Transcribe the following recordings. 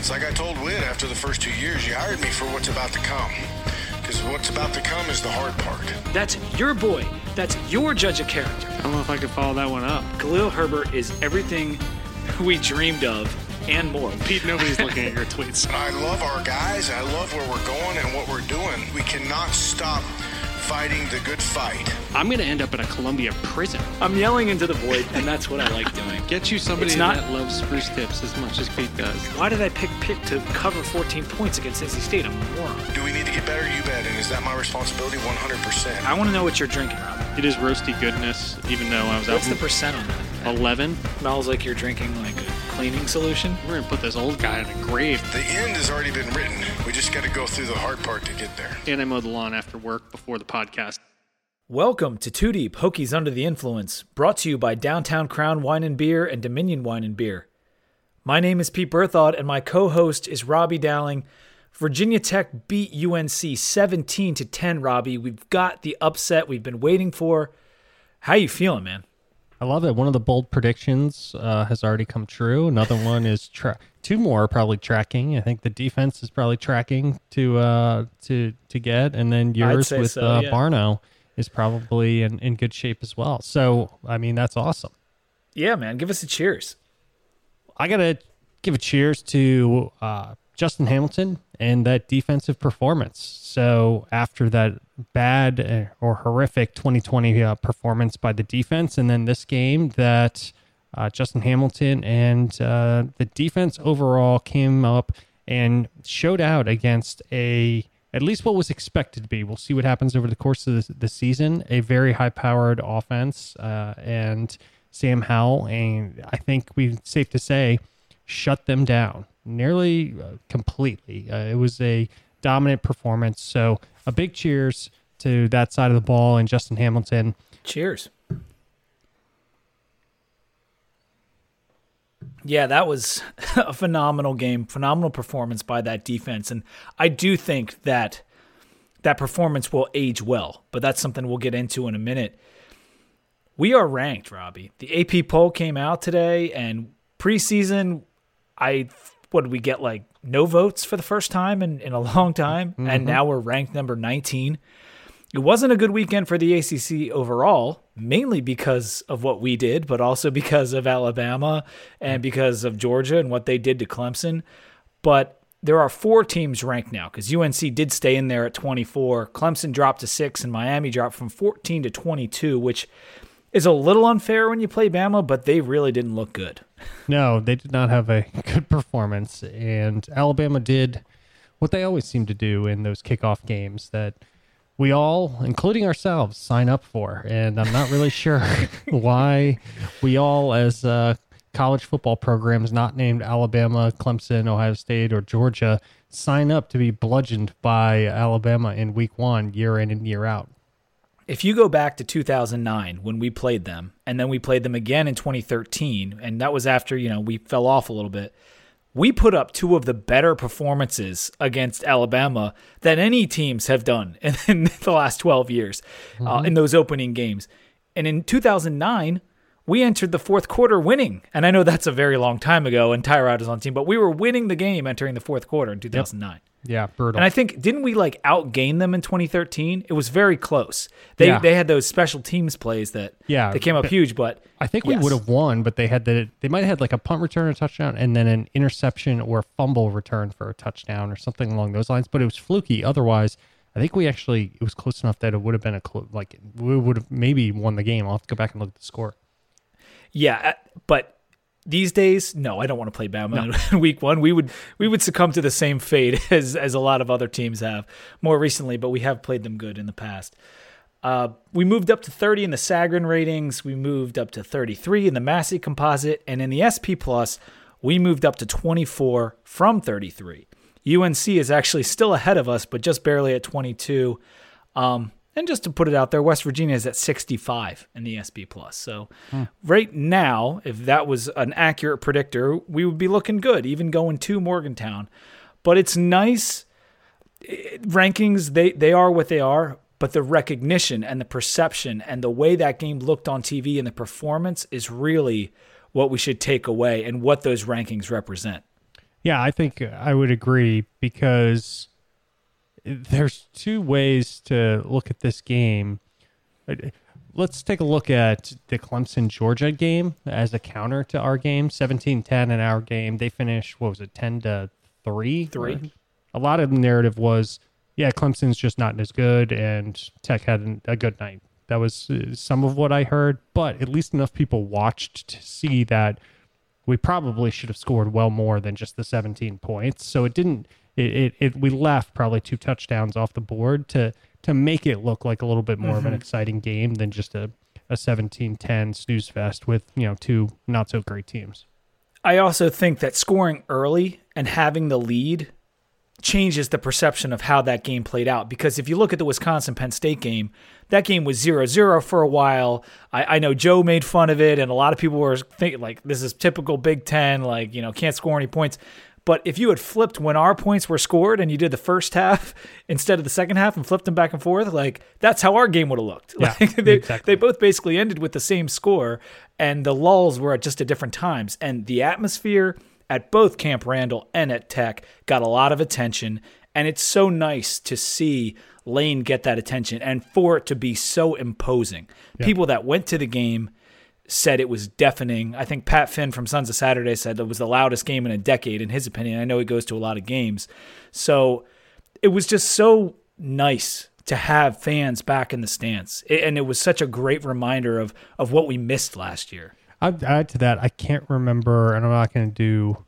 It's like I told Whit after the first two years, you hired me for what's about to come. Because what's about to come is the hard part. That's your boy. That's your judge of character. I don't know if I could follow that one up. Khalil Herbert is everything we dreamed of and more. Pete, nobody's looking at your tweets. I love our guys. I love where we're going and what we're doing. We cannot stop fighting the good fight. I'm going to end up in a Columbia prison. I'm yelling into the void, and that's what I like doing. Get you somebody not- that loves spruce tips as much as Pete does. Why did I pick Pitt to cover 14 points against NC State? I'm a moron. Do we need to get better? You bet. And is that my responsibility? 100%. I want to know what you're drinking, Rob. It is roasty goodness, even though I was What's out What's the percent on that? 11. Smells like you're drinking like a cleaning solution. We're going to put this old guy in a grave. The end has already been written. We just got to go through the hard part to get there. And I mow the lawn after work before the podcast. Welcome to Two Deep Hokies Under the Influence, brought to you by Downtown Crown Wine and Beer and Dominion Wine and Beer. My name is Pete Berthaud, and my co-host is Robbie Dowling. Virginia Tech beat UNC 17 to 10. Robbie, we've got the upset we've been waiting for. How you feeling, man? I love it. One of the bold predictions uh, has already come true. Another one is tra- two more are probably tracking. I think the defense is probably tracking to uh, to to get, and then yours with so, uh, yeah. Barno is probably in, in good shape as well. So I mean that's awesome. Yeah, man. Give us a cheers. I gotta give a cheers to uh, Justin Hamilton and that defensive performance. So after that bad uh, or horrific 2020 uh, performance by the defense, and then this game that uh, Justin Hamilton and uh, the defense overall came up and showed out against a at least what was expected to be. We'll see what happens over the course of the, the season. A very high-powered offense, uh, and Sam Howell, and I think we safe to say shut them down nearly uh, completely. Uh, it was a dominant performance. So a big cheers to that side of the ball and Justin Hamilton. Cheers. Yeah, that was a phenomenal game, phenomenal performance by that defense. And I do think that that performance will age well, but that's something we'll get into in a minute. We are ranked, Robbie. The AP poll came out today, and preseason, I what did we get like no votes for the first time in, in a long time, and mm-hmm. now we're ranked number 19. It wasn't a good weekend for the ACC overall, mainly because of what we did, but also because of Alabama and mm. because of Georgia and what they did to Clemson. But there are four teams ranked now because UNC did stay in there at 24. Clemson dropped to six, and Miami dropped from 14 to 22, which is a little unfair when you play Bama, but they really didn't look good. No, they did not have a good performance. And Alabama did what they always seem to do in those kickoff games that we all, including ourselves, sign up for. And I'm not really sure why we all, as uh, college football programs not named Alabama, Clemson, Ohio State, or Georgia, sign up to be bludgeoned by Alabama in week one, year in and year out. If you go back to 2009 when we played them and then we played them again in 2013 and that was after you know we fell off a little bit we put up two of the better performances against alabama than any teams have done in, in the last 12 years uh, in those opening games. And in 2009 we entered the fourth quarter winning and i know that's a very long time ago and tyrod is on the team but we were winning the game entering the fourth quarter in 2009 Yeah, brutal. and I think didn't we like outgain them in 2013? It was very close. They Yeah. they had those special teams plays that Yeah, they came up huge, but I think we yes. would have won, but they had the they might have had like a punt return or touchdown, and then an interception or fumble return for a touchdown or something along those lines. But it was fluky. Otherwise, I think we actually it was close enough that it would have been a clo- like we would have maybe won the game. I'll have to go back and look at the score. Yeah, uh, but these days, no, I don't want to play Bama in week one. We would we would succumb to the same fate as as a lot of other teams have more recently, but we have played them good in the past. Uh, we moved up to 30 in the Sagarin ratings. We moved up to 33 in the Massey composite, and in the SP Plus, we moved up to 24 from 33. UNC is actually still ahead of us, but just barely at 22. Um, and just to put it out there, West Virginia is at 65 in the SP Plus. So right now, if that was an accurate predictor, we would be looking good, even going to Morgantown. But it's nice eh, rankings. They they are what they are, but the recognition and the perception and the way that game looked on TV and the performance is really what we should take away and what those rankings represent. Yeah, I think I would agree because there's two ways to look at this game. Let's take a look at the Clemson Georgia game as a counter to our game. 17-10 in our game. They finished what was it 10 to 3? Three. A lot of the narrative was yeah, Clemson's just not as good and Tech had a good night. That was uh, some of what I heard, but at least enough people watched to see that we probably should have scored well more than just the 17 points. So it didn't. It, it, it we left probably two touchdowns off the board to to make it look like a little bit more of an mm-hmm. exciting game than just a a 17-10 snooze fest with you know two not so great teams. I also think that scoring early and having the lead changes the perception of how that game played out. Because if you look at the Wisconsin Penn State game, that game was 0 0 for a while. I, I know Joe made fun of it, and a lot of people were thinking, like, this is typical Big Ten, like, you know, can't score any points. But if you had flipped when our points were scored and you did the first half instead of the second half and flipped them back and forth, like that's how our game would have looked. Yeah, Like, they, exactly. they both basically ended with the same score, and the lulls were at just at different times. And the atmosphere at both Camp Randall and at Tech got a lot of attention. And it's so nice to see Lane get that attention and for it to be so imposing. People that went to the game said it was deafening. I think Pat Finn from Sons of Saturday said it was the loudest game in a decade, in his opinion. I know he goes to a lot of games. So it was just so nice to have fans back in the stands. And it was such a great reminder of, of what we missed last year. I'd add to that. I can't remember, and I'm not going to do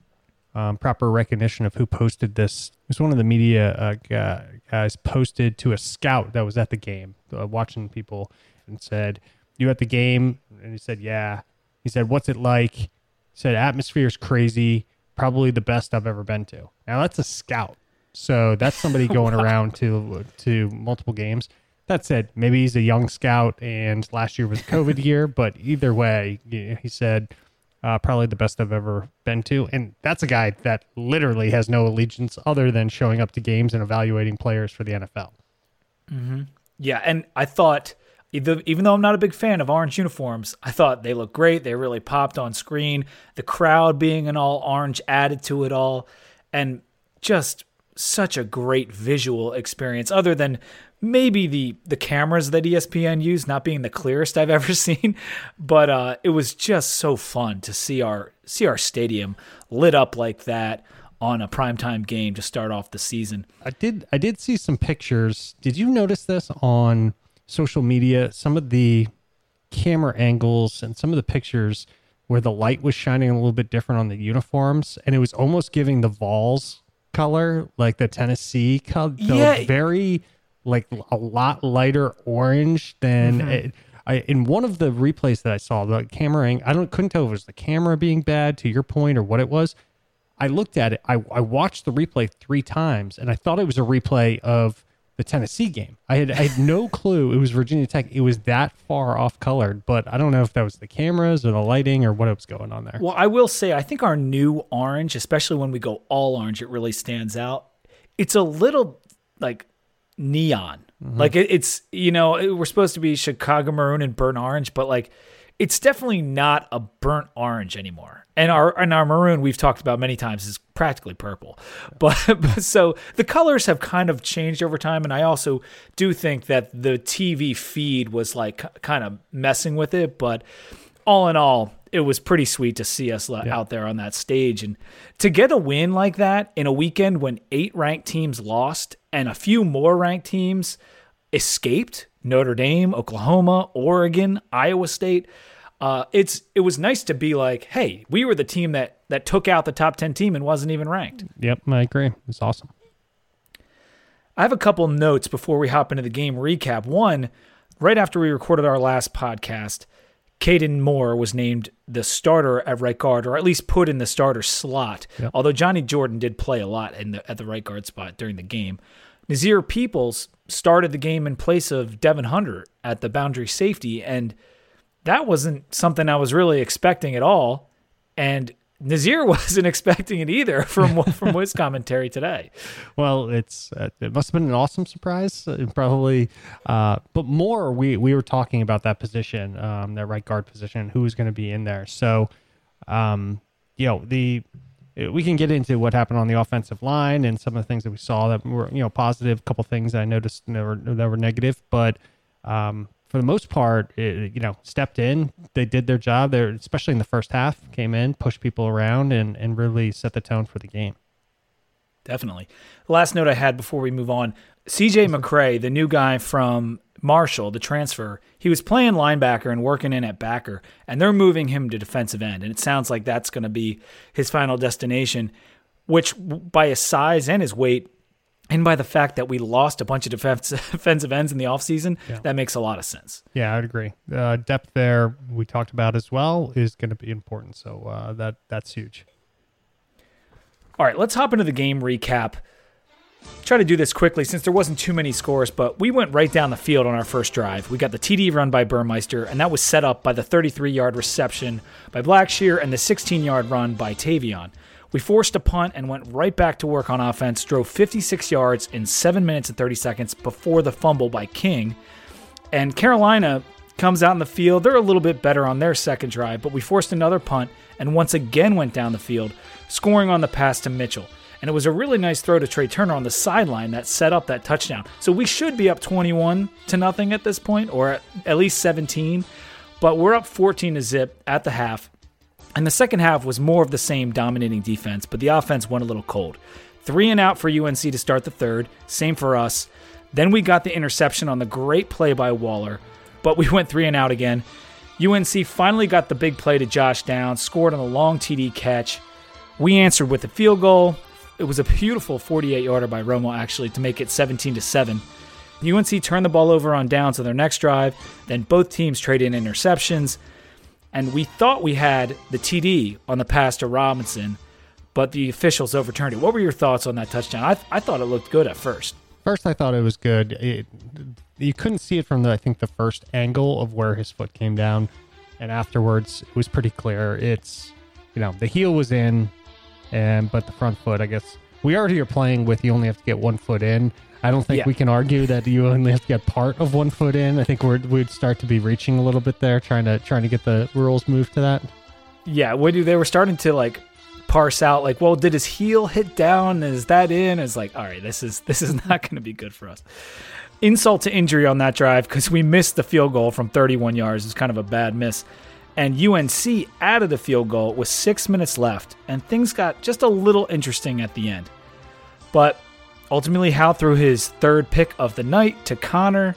um, proper recognition of who posted this. It was one of the media uh, guys posted to a scout that was at the game, uh, watching people, and said, "You at the game?" And he said, "Yeah." He said, "What's it like?" He said, "Atmosphere's crazy. Probably the best I've ever been to." Now that's a scout, so that's somebody going around to to multiple games. That said, maybe he's a young scout and last year was COVID year, but either way, he said uh, probably the best I've ever been to. And that's a guy that literally has no allegiance other than showing up to games and evaluating players for the NFL. Yeah, and I thought even though I'm not a big fan of orange uniforms, I thought they looked great. They really popped on screen. The crowd being an all orange added to it all, and just such a great visual experience. Other than maybe the the cameras that ESPN used not being the clearest I've ever seen, but uh, it was just so fun to see our see our stadium lit up like that on a primetime game to start off the season. I did I did see some pictures. Did you notice this on social media? Some of the camera angles and some of the pictures where the light was shining a little bit different on the uniforms, and it was almost giving the Vols color, like the Tennessee color, the Yeah. very like a lot lighter orange than mm-hmm. it, I, in one of the replays that I saw. The camera, ang- I don't couldn't tell if it was the camera being bad to your point or what it was. I looked at it. I, I watched the replay three times, and I thought it was a replay of the Tennessee game. I had I had no clue it was Virginia Tech. It was that far off colored, but I don't know if that was the cameras or the lighting or what was going on there. Well, I will say, I think our new orange, especially when we go all orange, it really stands out. It's a little like neon. Mm-hmm. Like it, it's, you know, we're supposed to be Chicago maroon and burnt orange, but like it's definitely not a burnt orange anymore. And our and our maroon we've talked about many times is practically purple. But, but so the colors have kind of changed over time and I also do think that the TV feed was like kind of messing with it, but all in all, it was pretty sweet to see us le- out there on that stage and to get a win like that in a weekend when eight ranked teams lost and a few more ranked teams escaped Notre Dame, Oklahoma, Oregon, Iowa State. Uh, it's it was nice to be like, hey, we were the team that that took out the top ten team and wasn't even ranked. Yep, I agree. It's awesome. I have a couple notes before we hop into the game recap. One, right after we recorded our last podcast, Kaden Moore was named the starter at right guard, or at least put in the starter slot. Although Johnny Jordan did play a lot in the, at the right guard spot during the game. Nasir Peoples started the game in place of Devon Hunter at the boundary safety, and that wasn't something I was really expecting at all. And Nasir wasn't expecting it either from from his commentary today. Well, it's uh, it must have been an awesome surprise, uh, probably. Uh, but more, we we were talking about that position, um, that right guard position, who was going to be in there. So, um, you know, the uh, we can get into what happened on the offensive line and some of the things that we saw that were you know positive. A couple things I noticed that were that were negative, but um, for the most part, it, you know, stepped in. They did their job. They especially in the first half, came in, pushed people around, and and really set the tone for the game. Definitely. Last note I had before we move on CJ McCray, the new guy from Marshall, the transfer, he was playing linebacker and working in at backer, and they're moving him to defensive end. And it sounds like that's going to be his final destination, which by his size and his weight, and by the fact that we lost a bunch of defense, defensive ends in the offseason, yeah. that makes a lot of sense. Yeah, I'd agree. Uh, depth there we talked about as well is going to be important. So uh, that that's huge. All right, let's hop into the game recap try to do this quickly since there wasn't too many scores, but we went right down the field on our first drive. We got the TD run by Burmeister, and that was set up by the 33 yard reception by Blackshear and the 16 yard run by Tayvion. We forced a punt and went right back to work on offense, drove 56 yards in 7 minutes and 30 seconds before the fumble by King. And Carolina comes out in the field. They're a little bit better on their second drive, but we forced another punt and once again went down the field, scoring on the pass to Mitchell and it was a really nice throw to Trey Turner on the sideline that set up that touchdown. So we should be up 21 to nothing at this point, or at least 17, but we're up 14 to zip at the half. And the second half was more of the same dominating defense, but the offense went a little cold. Three and out for UNC to start the third, same for us. Then we got the interception on the great play by Waller, but we went three and out again. UNC finally got the big play to Josh Downs, scored on a long TD catch. We answered with a field goal, it was a beautiful 48 yarder by Romo, actually, to make it 17 to 7. UNC turned the ball over on downs on their next drive. Then both teams traded in interceptions. And we thought we had the TD on the pass to Robinson, but the officials overturned it. What were your thoughts on that touchdown? I, I thought it looked good at first. First, I thought it was good. It, you couldn't see it from the, I think, the first angle of where his foot came down. And afterwards, it was pretty clear. It's, you know, the heel was in, and but the front foot, I guess we already are playing with you only have to get one foot in. I don't think yeah. we can argue that you only have to get part of one foot in. I think we're, we'd start to be reaching a little bit there, trying to trying to get the rules moved to that. Yeah, what do they were starting to like parse out like, well, did his heel hit down? Is that in? It's like, all right, this is this is not going to be good for us. Insult to injury on that drive because we missed the field goal from 31 yards. It's kind of a bad miss and UNC added a field goal with six minutes left, and things got just a little interesting at the end. But ultimately, Howell threw his third pick of the night to Conner,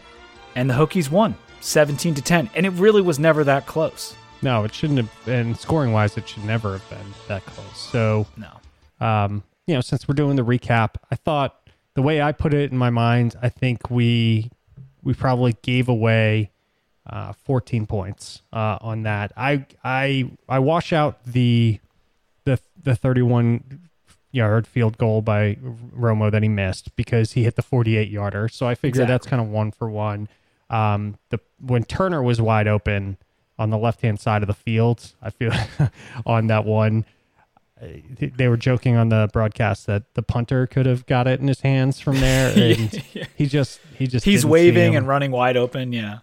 and the Hokies won 17 to 10, and it really was never that close. No, it shouldn't have been scoring wise. It should never have been that close. So no, um, you know, since we're doing the recap, I thought the way I put it in my mind, I think we we probably gave away uh, 14 points uh, on that. I I I wash out the the the 31 yard field goal by Romo that he missed because he hit the 48 yarder. So I figure exactly. that's kind of one for one. Um, the when Turner was wide open on the left hand side of the field, I feel on that one. They were joking on the broadcast that the punter could have got it in his hands from there, and yeah. he just he just he's waving and running wide open. Yeah,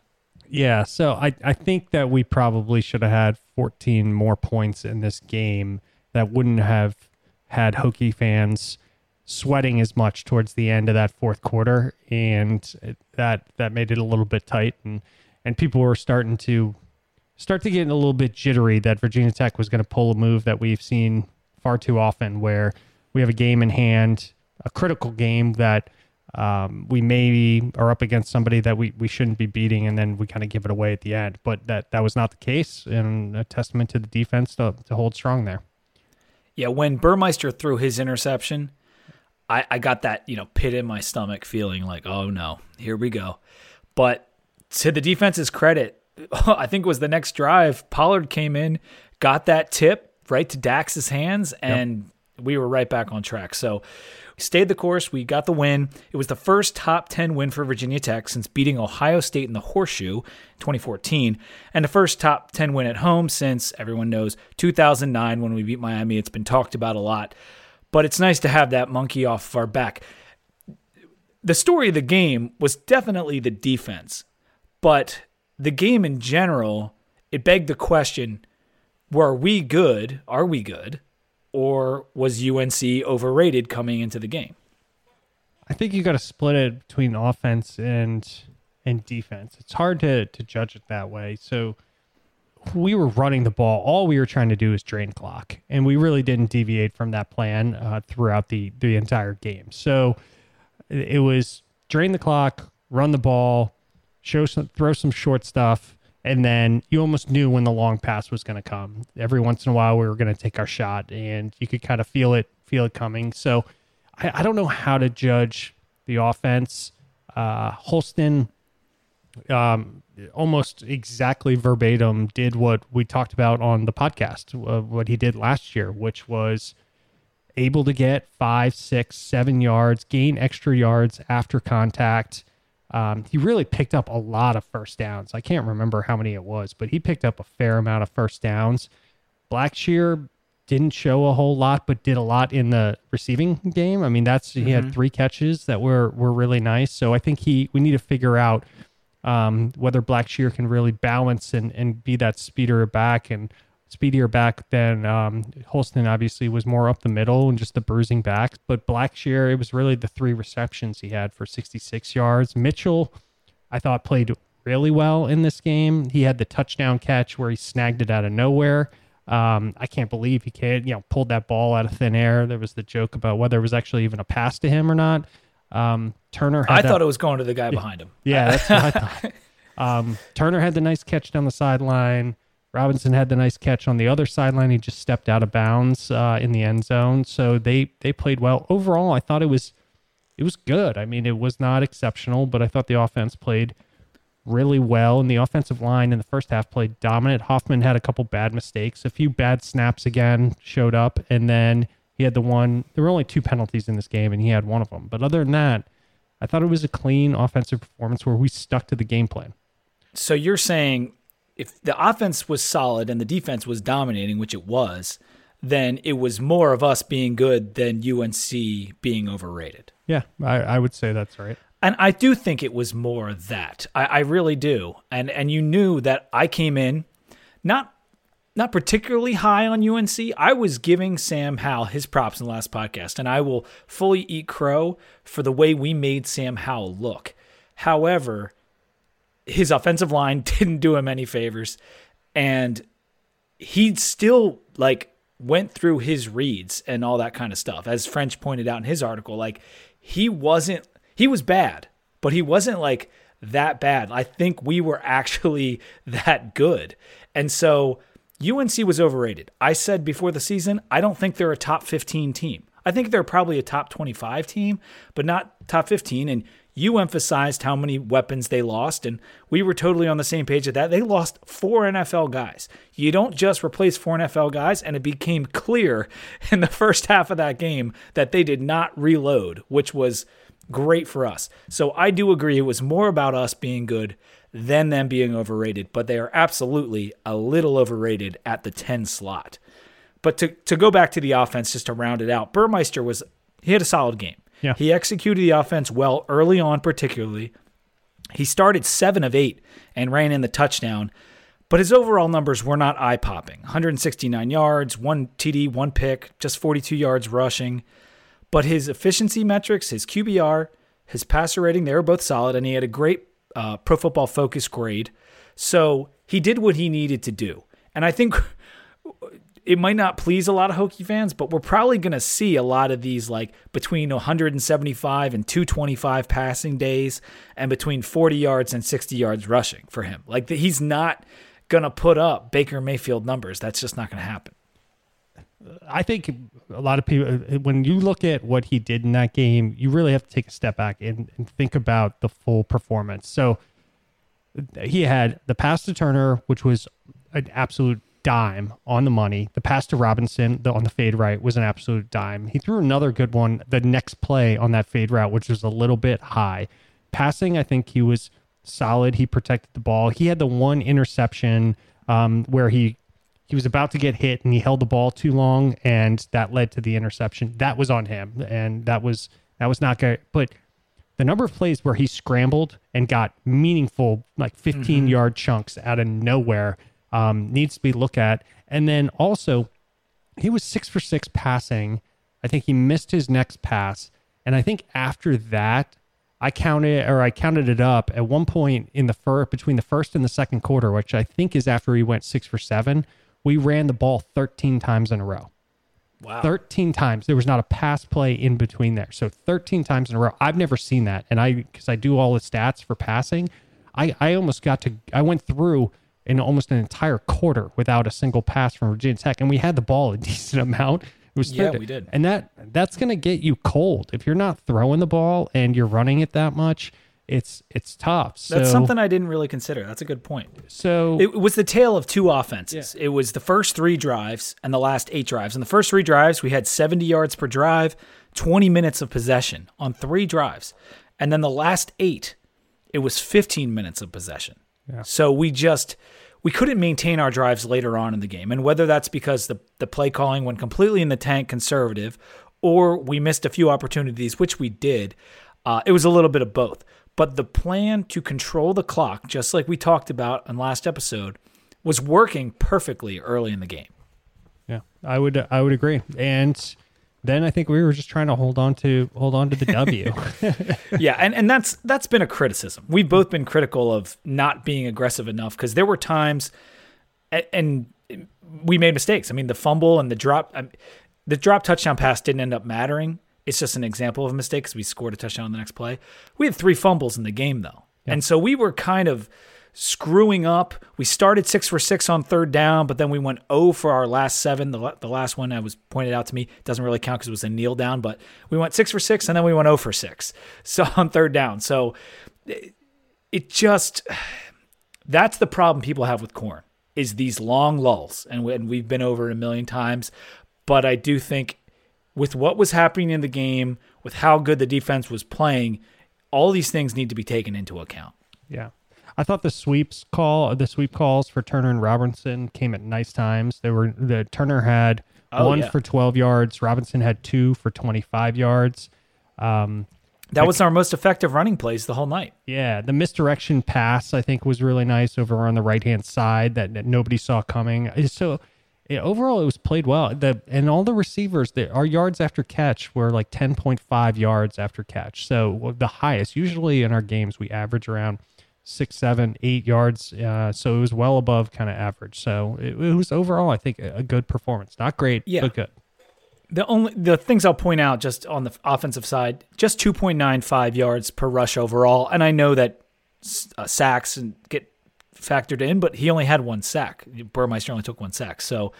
yeah, so I, I think that we probably should have had 14 more points in this game that wouldn't have had Hokie fans sweating as much towards the end of that fourth quarter, and that that made it a little bit tight, and and people were starting to start to get a little bit jittery that Virginia Tech was going to pull a move that we've seen far too often, where we have a game in hand, a critical game that um, we maybe are up against somebody that we, we shouldn't be beating, and then we kind of give it away at the end. But that that was not the case, and a testament to the defense to, to hold strong there. Yeah, when Burmeister threw his interception, I, I got that you know pit in my stomach feeling like, oh no, here we go. But to the defense's credit, I think it was the next drive. Pollard came in, got that tip right to Dax's hands, and yep. we were right back on track. So stayed the course. We got the win. It was the first top 10 win for Virginia Tech since beating Ohio State in the Horseshoe 2014, and the first top 10 win at home since everyone knows 2009 when we beat Miami. It's been talked about a lot, but it's nice to have that monkey off of our back. The story of the game was definitely the defense, but the game in general, it begged the question were we good? Are we good? Or was UNC overrated coming into the game? I think you got to split it between offense and and defense. It's hard to to judge it that way. So we were running the ball. All we were trying to do is drain clock, and we really didn't deviate from that plan uh, throughout the the entire game. So it was drain the clock, run the ball, show some, throw some short stuff, and then you almost knew when the long pass was going to come. Every once in a while, we were going to take our shot, and you could kind of feel it feel it coming. So I, I don't know how to judge the offense. Uh, Holston um, almost exactly verbatim did what we talked about on the podcast, uh, what he did last year, which was able to get five, six, seven yards, gain extra yards after contact. Um, he really picked up a lot of first downs. I can't remember how many it was, but he picked up a fair amount of first downs. Blackshear didn't show a whole lot, but did a lot in the receiving game. I mean, that's he had three catches that were were really nice. So I think he we need to figure out um, whether Blackshear can really balance and, and be that speeder back and speedier back than um, Holston obviously was more up the middle and just the bruising back. But Blackshear, it was really the three receptions he had for 66 yards. Mitchell, I thought played really well in this game. He had the touchdown catch where he snagged it out of nowhere. Um, I can't believe he can, you know, pulled that ball out of thin air. There was the joke about whether it was actually even a pass to him or not. Um, Turner, I that- thought it was going to the guy behind him. yeah, that's what I thought. Um, Turner had the nice catch down the sideline. Robinson had the nice catch on the other sideline. He just stepped out of bounds uh, in the end zone. So they they played well overall. I thought it was it was good. I mean, it was not exceptional, but I thought the offense played really well, and the offensive line in the first half played dominant. Hoffman had a couple bad mistakes, a few bad snaps again showed up, and then he had the one. There were only two penalties in this game, and he had one of them. But other than that, I thought it was a clean offensive performance where we stuck to the game plan. So you're saying if the offense was solid and the defense was dominating, which it was, then it was more of us being good than UNC being overrated. Yeah, I, I would say that's right. And I do think it was more that. I, I really do. And and you knew that I came in not not particularly high on UNC. I was giving Sam Howell his props in the last podcast, and I will fully eat crow for the way we made Sam Howell look. However, his offensive line didn't do him any favors, and he still like went through his reads and all that kind of stuff. As French pointed out in his article, like he wasn't he was bad, but he wasn't like that bad. I think we were actually that good. And so UNC was overrated. I said before the season, I don't think they're a top 15 team. I think they're probably a top 25 team, but not top 15. And you emphasized how many weapons they lost, and we were totally on the same page at that. They lost four NFL guys. You don't just replace four NFL guys, and it became clear in the first half of that game that they did not reload, which was great for us. So I do agree it was more about us being good than them being overrated, but they are absolutely a little overrated at the 10 slot. But to, to go back to the offense, just to round it out, Burmeister was he had a solid game. Yeah. He executed the offense well early on, particularly. He started seven of eight and ran in the touchdown, but his overall numbers were not eye popping 169 yards, one TD, one pick, just 42 yards rushing. But his efficiency metrics, his QBR, his passer rating, they were both solid, and he had a great uh, pro football focus grade. So he did what he needed to do. And I think it might not please a lot of Hokie fans, but we're probably going to see a lot of these like between 175 and 225 passing days and between 40 yards and 60 yards rushing for him. Like he's not going to put up Baker Mayfield numbers. That's just not going to happen. I think a lot of people, when you look at what he did in that game, you really have to take a step back and, and think about the full performance. So he had the pass to Turner, which was an absolute dime on the money. The pass to Robinson the, on the fade right was an absolute dime. He threw another good one the next play on that fade route, which was a little bit high. Passing, I think he was solid. He protected the ball. He had the one interception um, where he he was about to get hit and he held the ball too long and that led to the interception. That was on him and that was that was not good. But the number of plays where he scrambled and got meaningful like 15 yard chunks out of nowhere um, needs to be looked at. And then also he was six for six passing. I think he missed his next pass, and I think after that, I counted or I counted it up at one point in the fir- between the first and the second quarter, which I think is after he went six for seven. We ran the ball 13 times in a row. Wow. 13 times. There was not a pass play in between there. So 13 times in a row. I've never seen that. And I, because I do all the stats for passing, I, I almost got to, I went through in almost an entire quarter without a single pass from Virginia Tech. And we had the ball a decent amount. It was Yeah, 30. we did. And that, that's going to get you cold. If you're not throwing the ball and you're running it that much, it's, it's tough. So, That's something I didn't really consider. That's a good point. So It was the tale of two offenses. It was the first three drives and the last eight drives. In the first three drives, we had 70 yards per drive, 20 minutes of possession on three drives. And then the last eight, it was 15 minutes of possession. So we just we couldn't maintain our drives later on in the game. And whether that's because the, the play calling went completely in the tank conservative or we missed a few opportunities, which we did, uh, it was a little bit of both. But the plan to control the clock, just like we talked about in last episode, was working perfectly early in the game. Yeah, I would I would agree. And then I think we were just trying to hold on to hold on to the W. yeah, and, and that's that's been a criticism. We've both been critical of not being aggressive enough because there were times, and we made mistakes. I mean, the fumble and the drop, um, the drop touchdown pass didn't end up mattering. It's just an example of a mistake because we scored a touchdown on the next play. We had three fumbles in the game though, and so we were kind of screwing up. We started six for six on third down, but then we went 0 for our last seven. The, the last one that was pointed out to me doesn't really count because it was a kneel down, but we went six for six and then we went 0 for six. So on third down. So it, it just, that's the problem people have with corn is these long lulls. And, we, and we've been over it a million times, but I do think with what was happening in the game, with how good the defense was playing, all these things need to be taken into account. yeah. I thought the sweeps call the sweep calls for Turner and Robinson came at nice times. They were the Turner had Oh, one yeah. for 12 yards, Robinson had two for 25 yards. Um That was our most effective running plays the whole night. Yeah, the misdirection pass I think was really nice over on the right hand side that, that nobody saw coming. Uh, So yeah, overall, it was played well. The and all the receivers, the, our yards after catch were like ten point five yards after catch. So the highest. Usually in our games, we average around six, seven, eight yards. Uh, so it was well above kind of average. So it, it was overall, I think, a, a good performance. Not great, Yeah. but good. The only the things I'll point out just on the offensive side, just 2.95 yards per rush overall, and I know that uh, sacks and get factored in, but he only had one sack. Burmeister only took one sack, so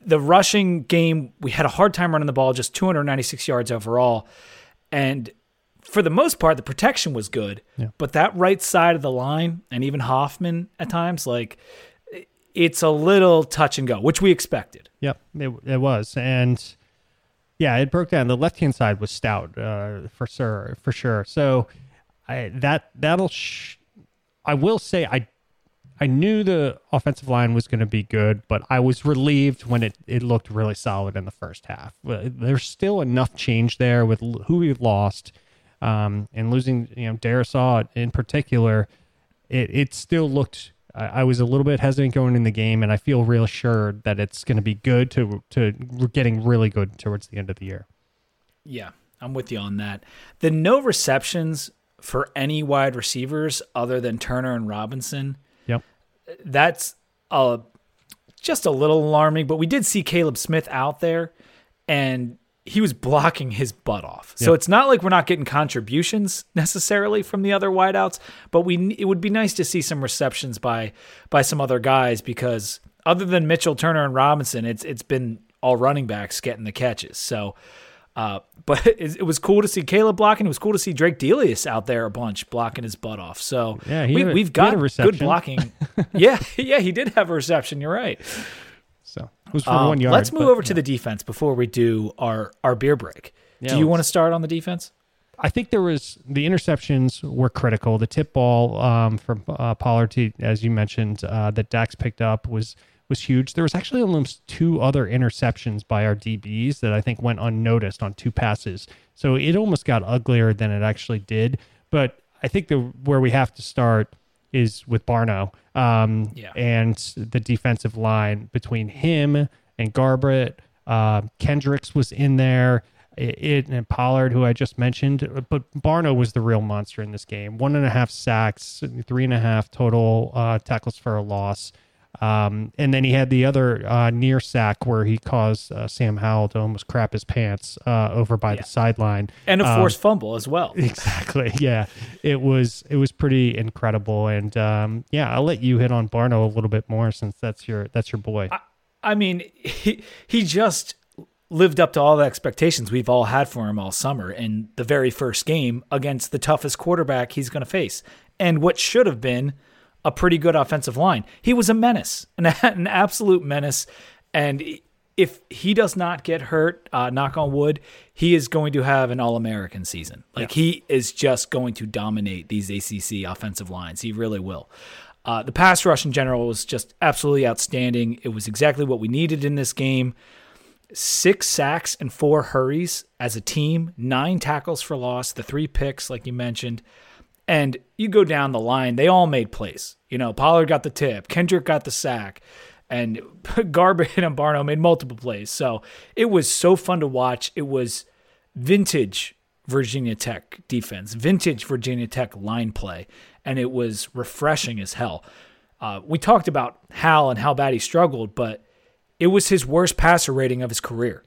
the rushing game we had a hard time running the ball, just 296 yards overall, and for the most part the protection was good, but that right side of the line and even Hoffman at times like it's a little touch and go, which we expected. Yep, it, it was, and yeah, it broke down. The left hand side was stout, uh, for sure, for sure. So, I that that'll. Sh- I will say I. I knew the offensive line was going to be good, but I was relieved when it, it looked really solid in the first half. There's still enough change there with who we lost, um, and losing you know Darrisaw in particular. It it still looked I, I was a little bit hesitant going in the game, and I feel real assured that it's going to be good to to getting really good towards the end of the year. Yeah, I'm with you on that. The no receptions for any wide receivers other than Turner and Robinson, Yep. that's uh, just a little alarming. But we did see Caleb Smith out there, and he was blocking his butt off. So Yep. it's not like we're not getting contributions necessarily from the other wideouts, but we it would be nice to see some receptions by by some other guys because other than Mitchell, Turner, and Robinson, it's it's been all running backs getting the catches. So. Uh, but it, it was cool to see Caleb blocking. It was cool to see Drake DeIuliis out there a bunch blocking his butt off. So Yeah, we, we've got a good blocking. yeah, yeah, he did have a reception. You're right. So it was for Um, one yard. let's move but, over to the defense before we do our our beer break. Yeah, do you want to start on the defense? I think there was the interceptions were critical. The tip ball um, from uh, Pollard, to, as you mentioned, uh, that Dax picked up was was huge. There was actually almost two other interceptions by our DBs that I think went unnoticed on two passes. So it almost got uglier than it actually did. But I think the where we have to start is with Barno um, Yeah. and the defensive line between him and Garbutt Uh, Kendricks was in there. It, it and Pollard, who I just mentioned, but Barno was the real monster in this game. One and a half sacks, three and a half total uh, tackles for a loss. Um, and then he had the other uh, near sack where he caused uh, Sam Howell to almost crap his pants uh, over by Yeah. the sideline. and a Um, forced fumble as well. Exactly. Yeah, it was it was pretty incredible, and um, yeah, I'll let you hit on Barno a little bit more since that's your that's your boy. I mean, he he just lived up to all the expectations we've all had for him all summer in the very first game against the toughest quarterback he's going to face, and what should have been a pretty good offensive line. He was a menace, an, an absolute menace, and if he does not get hurt, uh, knock on wood, he is going to have an All-American season. Like he is just going to dominate these ACC offensive lines. He really will. Uh, the pass rush in general was just absolutely outstanding. It was exactly what we needed in this game. Six sacks and four hurries as a team, nine tackles for loss, the three picks, like you mentioned. And you go down the line, they all made plays. You know, Pollard got the tip, Kendrick got the sack, and Garbutt and Barno made multiple plays. So it was so fun to watch. It was vintage Virginia Tech defense, vintage Virginia Tech line play, and it was refreshing as hell. Uh, we talked about Howell and how bad he struggled, but it was his worst passer rating of his career.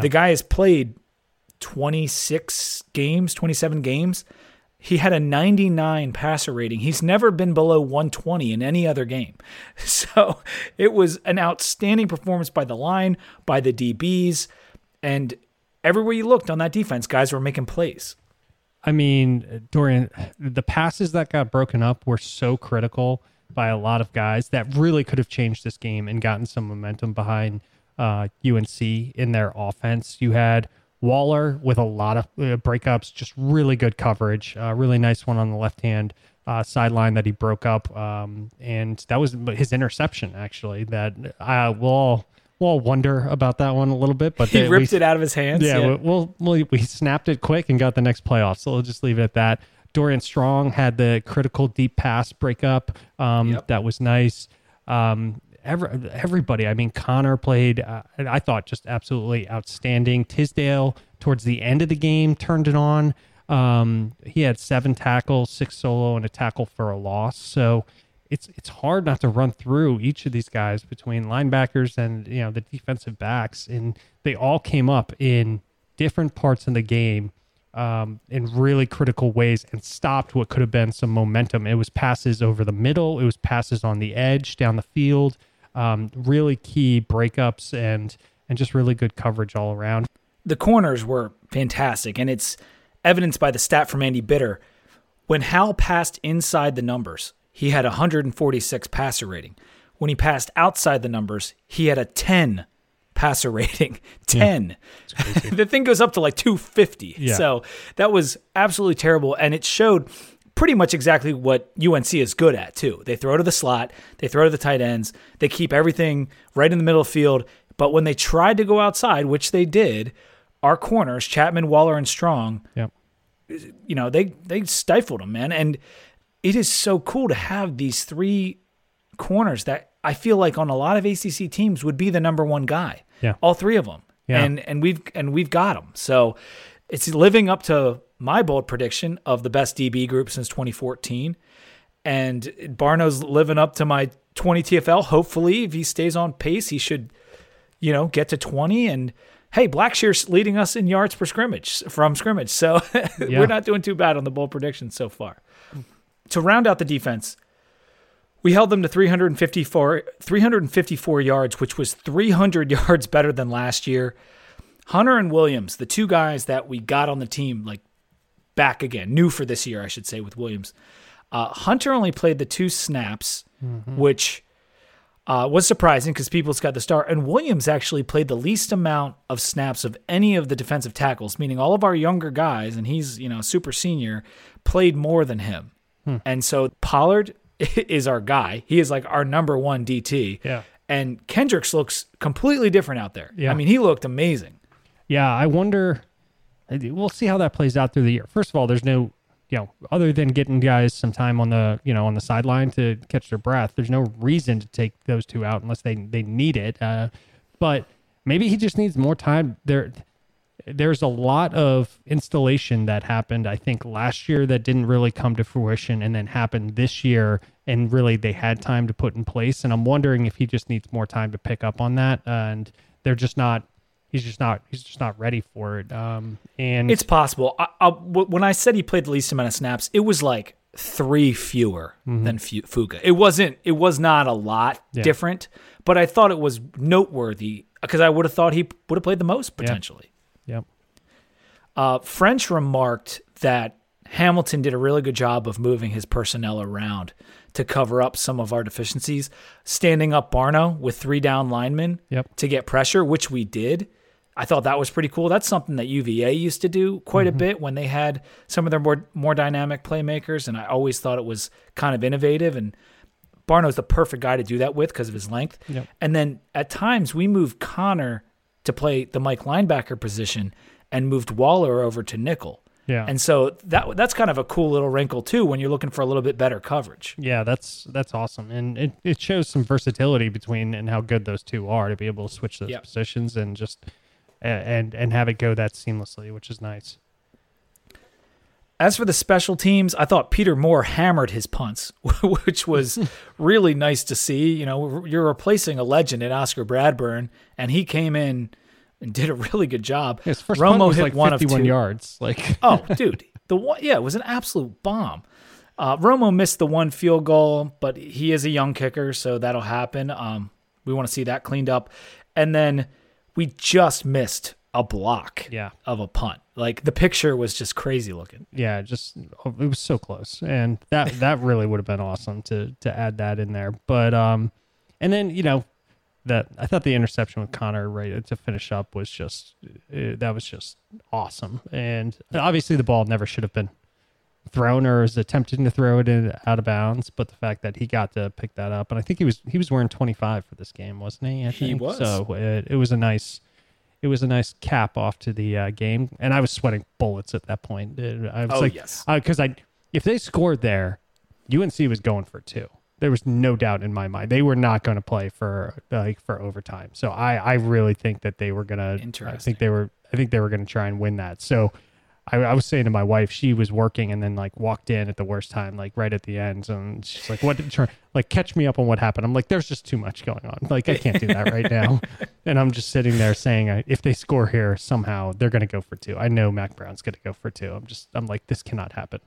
The guy has played 26 games, 27 games. He had a 99 passer rating. He's never been below 120 in any other game. So it was an outstanding performance by the line, by the DBs, and everywhere you looked on that defense, guys were making plays. I mean, Dorian, the passes that got broken up were so critical by a lot of guys that really could have changed this game and gotten some momentum behind uh, UNC in their offense. You had Waller with a lot of uh, breakups, just really good coverage. Uh, really nice one on the left hand uh, sideline that he broke up, um, and that was his interception actually. That uh, we'll all we'll all wonder about that one a little bit, but He they- ripped we- it out of his hands. yeah, We'll, we'll, we snapped it quick and got the next playoff. So we'll just leave it at that. Dorian Strong had the critical deep pass breakup. Um, Yep. That was nice. Um, every, everybody, I mean, Conner played, uh, I thought, just absolutely outstanding. Tisdale, towards the end of the game, turned it on. Um, he had seven tackles, six solo, and a tackle for a loss. So it's it's hard not to run through each of these guys between linebackers and you know the defensive backs, and they all came up in different parts of the game um, in really critical ways and stopped what could have been some momentum. It was passes over the middle, it was passes on the edge down the field, um, really key breakups and and just really good coverage all around. the corners were fantastic, and it's evidenced by the stat from Andy Bitter. When Howell passed inside the numbers, he had a 146 passer rating. When he passed outside the numbers, he had a 10 passer rating. 10. the thing goes up to like 250. Yeah. So that was absolutely terrible, and it showed pretty much exactly what UNC is good at too. They throw to the slot, they throw to the tight ends, they keep everything right in the middle of the field. But when they tried to go outside, which they did, our corners, Chatman, Waller, and Strong, Yep. you know, they they stifled them, man. And it is so cool to have these three corners that I feel like on a lot of ACC teams would be the number one guy. Yeah. all three of them. Yeah. And and we've and we've got them. So it's living up to my bold prediction of the best DB group since 2014. And Barno's living up to my 20 TFL. Hopefully, if he stays on pace, he should, you know, get to 20. And hey, Blackshear's leading us in yards per scrimmage from scrimmage. So Yeah. we're not doing too bad on the bold predictions so far. To round out the defense, we held them to 354, 354 yards, which was 300 yards better than last year. Hunter and Williams, the two guys that we got on the team, like back again, new for this year, I should say, with Williams. Uh, Hunter only played the two snaps, which uh, was surprising because Peoples got the start. And Williams actually played the least amount of snaps of any of the defensive tackles, meaning all of our younger guys, and he's you know super senior, played more than him. And so Pollard is our guy. He is like our number one DT. Yeah. And Kendricks looks completely different out there. Yeah. I mean, he looked amazing. Yeah, I wonder. We'll see how that plays out through the year. First of all, there's no, you know, other than getting guys some time on the, you know, on the sideline to catch their breath. There's no reason to take those two out unless they they need it. Uh, but maybe he just needs more time. There, there's a lot of installation that happened. I think last year that didn't really come to fruition, and then happened this year, and really they had time to put in place. And I'm wondering if he just needs more time to pick up on that, and they're just not. He's just not. He's just not ready for it. Um, and It's possible. I, I, when I said he played the least amount of snaps, it was like three fewer than Fu- Fuga. It wasn't. It was not a lot Yeah. different, but I thought it was noteworthy because I would have thought he would have played the most potentially. yep. Uh, French remarked that Hamilton did a really good job of moving his personnel around to cover up some of our deficiencies, standing up Barno with three down linemen Yep. to get pressure, which we did. I thought that was pretty cool. That's something that UVA used to do quite a mm-hmm. bit when they had some of their more more dynamic playmakers, and I always thought it was kind of innovative. And Barno's the perfect guy to do that with because of his length. Yep. And then at times we moved Conner to play the Mike linebacker position and moved Waller over to nickel. Yeah. And so that that's kind of a cool little wrinkle too when you're looking for a little bit better coverage. Yeah, that's that's awesome, and it, it shows some versatility between and how good those two are to be able to switch those Yep. positions and just and and have it go that seamlessly, which is nice. As for the special teams, I thought Peter Moore hammered his punts, which was really nice to see. You know, you're replacing a legend in Oscar Bradburn, and he came in and did a really good job. His first Romo hit like one of 51 two. yards. Like oh, dude, the one, yeah, it was an absolute bomb. Uh, Romo missed the one field goal, but he is a young kicker, so that'll happen. Um, we want to see that cleaned up, and then we just missed a block Yeah. of a punt. Like the picture was just crazy looking. yeah, just it was so close, and that that really would have been awesome to to add that in there. But um, and then you know that I thought the interception with Conner right to finish up was just uh, that was just awesome, and obviously the ball never should have been thrown or was attempting to throw it in out of bounds, but the fact that he got to pick that up, and I think he was he was wearing 25 for this game, wasn't he? I He was. So it, it was a nice it was a nice cap off to the uh, game, and I was sweating bullets at that point. Uh, I was Oh, like, yes. because I if they scored there, UNC was going for two. There was no doubt in my mind they were not going to play for like for overtime. So I I really think that they were gonna. Interesting. I think they were. I think they were going to try and win that. So I, I was saying to my wife, she was working and then like walked in at the worst time, like right at the end, and she's like, "What? Try, like catch me up on what happened." I'm like, "There's just too much going on. Like I can't do that right now." and I'm just sitting there saying, "If they score here somehow, they're going to go for two. I know Mack Brown's going to go for two. I'm just, I'm like, this cannot happen."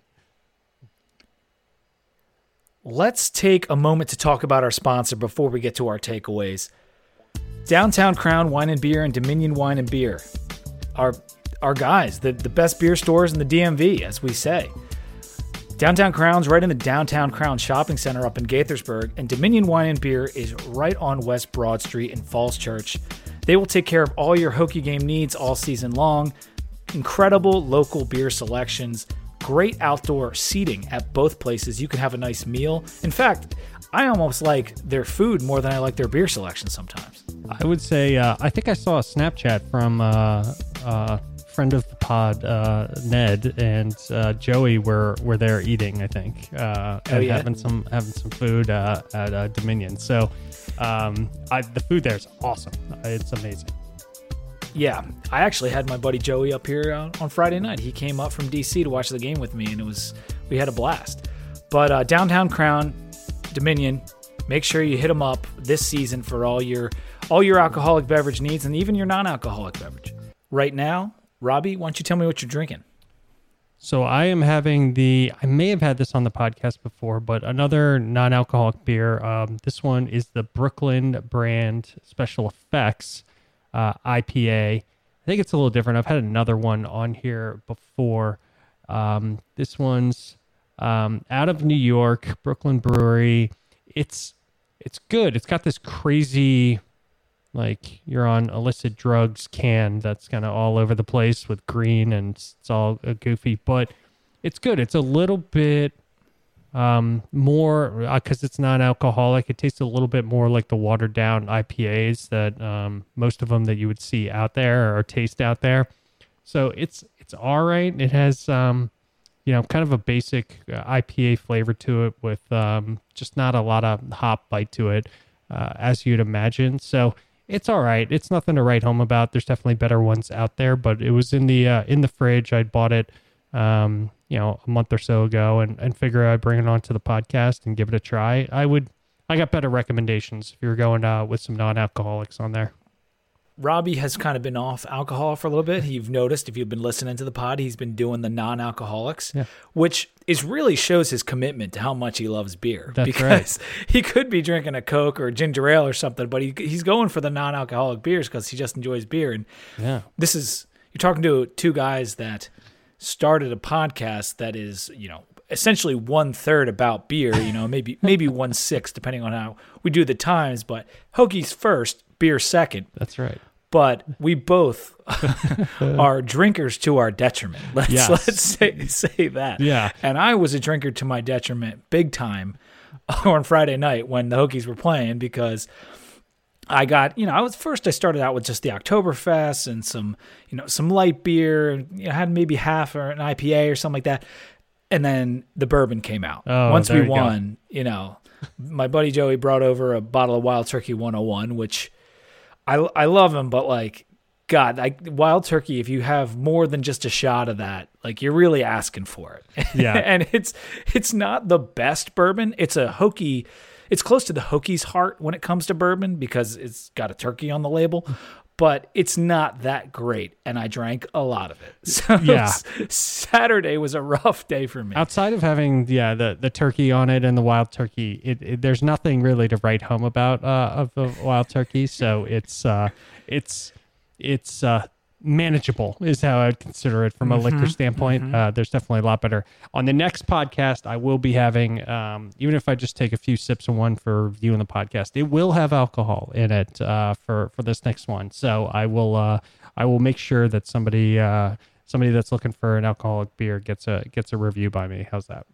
Let's take a moment to talk about our sponsor before we get to our takeaways. Downtown Crown Wine and Beer and Dominion Wine and Beer are our guys, the, the best beer stores in the DMV, as we say. Downtown Crown's right in the Downtown Crown Shopping Center up in Gaithersburg, and Dominion Wine and Beer is right on West Broad Street in Falls Church. They will take care of all your Hokie game needs all season long. Incredible local beer selections, great outdoor seating at both places. You can have a nice meal. In fact, I almost like their food more than I like their beer selection sometimes. I would say uh, I think I saw a Snapchat from uh, uh, friend of the pod, uh, Ned and uh, Joey were were there eating. I think uh, and Oh, yeah? having some having some food uh, at uh, Dominion. So um, I, the food there is awesome. It's amazing. Yeah, I actually had my buddy Joey up here uh, on Friday night. He came up from DC to watch the game with me, and it was we had a blast. But uh, downtown Crown, Dominion, make sure you hit them up this season for all your all your alcoholic beverage needs and even your non-alcoholic beverage. Right now, Robbie, why don't you tell me what you're drinking? So I am having the. I may have had this on the podcast before, but another non-alcoholic beer. Um, this one is the Brooklyn brand Special Effects uh, IPA. I think it's a little different. I've had another one on here before. Um, this one's um, out of New York, Brooklyn Brewery. It's it's good. It's got this crazy like you're on illicit drugs can that's kind of all over the place with green and it's all uh, goofy but it's good. It's a little bit um more because it's non-alcoholic. It tastes a little bit more like the watered down ipas that um most of them that you would see out there or taste out there. So it's it's all right. It has um you know kind of a basic uh, ipa flavor to it with um just not a lot of hop bite to it uh, as you'd imagine. So it's all right. It's nothing to write home about. There's definitely better ones out there, but it was in the uh, in the fridge. I bought it, um, you know, a month or so ago, and and figure I'd bring it onto the podcast and give it a try. I would. I got better recommendations if you're going uh, with some non-alcoholics on there. Robbie has kind of been off alcohol for a little bit. You've noticed if you've been listening to the pod, he's been doing the non-alcoholics, Yeah. which is really shows his commitment to how much he loves beer. That's because he could be drinking a Coke or a ginger ale or something, but he, he's going for the non-alcoholic beers because he just enjoys beer. And Yeah. this is you're talking to two guys that started a podcast that is you know essentially one third about beer you know maybe maybe one sixth depending on how we do the times but hokies first beer second That's right. But we both are drinkers to our detriment let's Yes. let's say, say that Yeah. and i was a drinker to my detriment big time on friday night when the hokies were playing because I got, you know, I was first I started out with just the Oktoberfest and some, you know, some light beer and you know, had maybe half or an IPA or something like that. And then the bourbon came out. Oh, Once we you go. won, you know, my buddy Joey brought over a bottle of Wild Turkey 101, which I I love him, but like God, like Wild Turkey, if you have more than just a shot of that, like you're really asking for it. Yeah. and it's it's not the best bourbon. It's a hokey. It's close to the Hokies' heart when it comes to bourbon because it's got a turkey on the label, but it's not that great. And I drank a lot of it. So Yeah. Saturday was a rough day for me. Outside of having yeah the, the turkey on it and the wild turkey, it, it there's nothing really to write home about uh, of the wild turkey. So it's uh it's it's uh manageable is how I'd consider it from a liquor standpoint. Uh, there's definitely a lot better. On the next podcast, I will be having um, even if I just take a few sips of one for in the podcast, it will have alcohol in it uh, for for this next one. So I will uh, I will make sure that somebody. Uh, Somebody that's looking for an alcoholic beer gets a gets a review by me. How's that?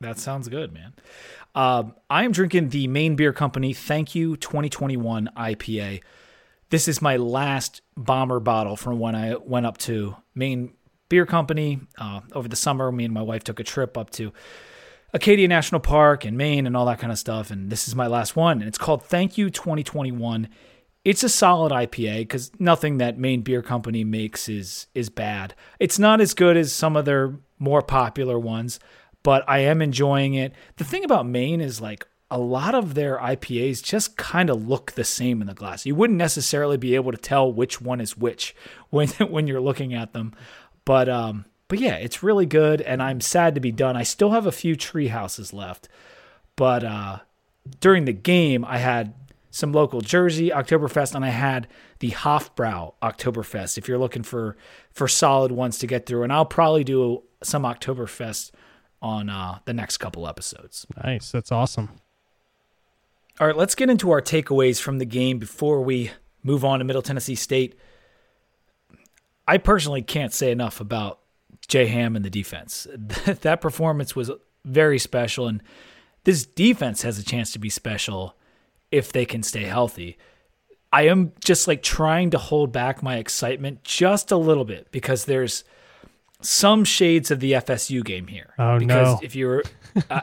That sounds good, man. Um, I am drinking the Maine Beer Company Thank You 2021 IPA. This is my last bomber bottle from when I went up to Maine Beer Company uh, over the summer. Me and my wife took a trip up to Acadia National Park and Maine and all that kind of stuff. And this is my last one. And it's called Thank You 2021. It's a solid IPA because nothing that Maine Beer Company makes is is bad. It's not as good as some of their more popular ones, but I am enjoying it. The thing about Maine is like a lot of their IPAs just kind of look the same in the glass. You wouldn't necessarily be able to tell which one is which when when you're looking at them. But um but yeah, it's really good and I'm sad to be done. I still have a few tree houses left. But uh during the game I had some local Jersey Oktoberfest and I had the Hofbrau Oktoberfest if you're looking for for solid ones to get through and I'll probably do some Oktoberfest on uh the next couple episodes. Nice, that's awesome. All right, let's get into our takeaways from the game before we move on to Middle Tennessee State. I personally can't say enough about Jay Ham and the defense. that performance was very special, and this defense has a chance to be special if they can stay healthy. I am just like trying to hold back my excitement just a little bit because there's some shades of the FSU game here. Oh, because no. if you're uh,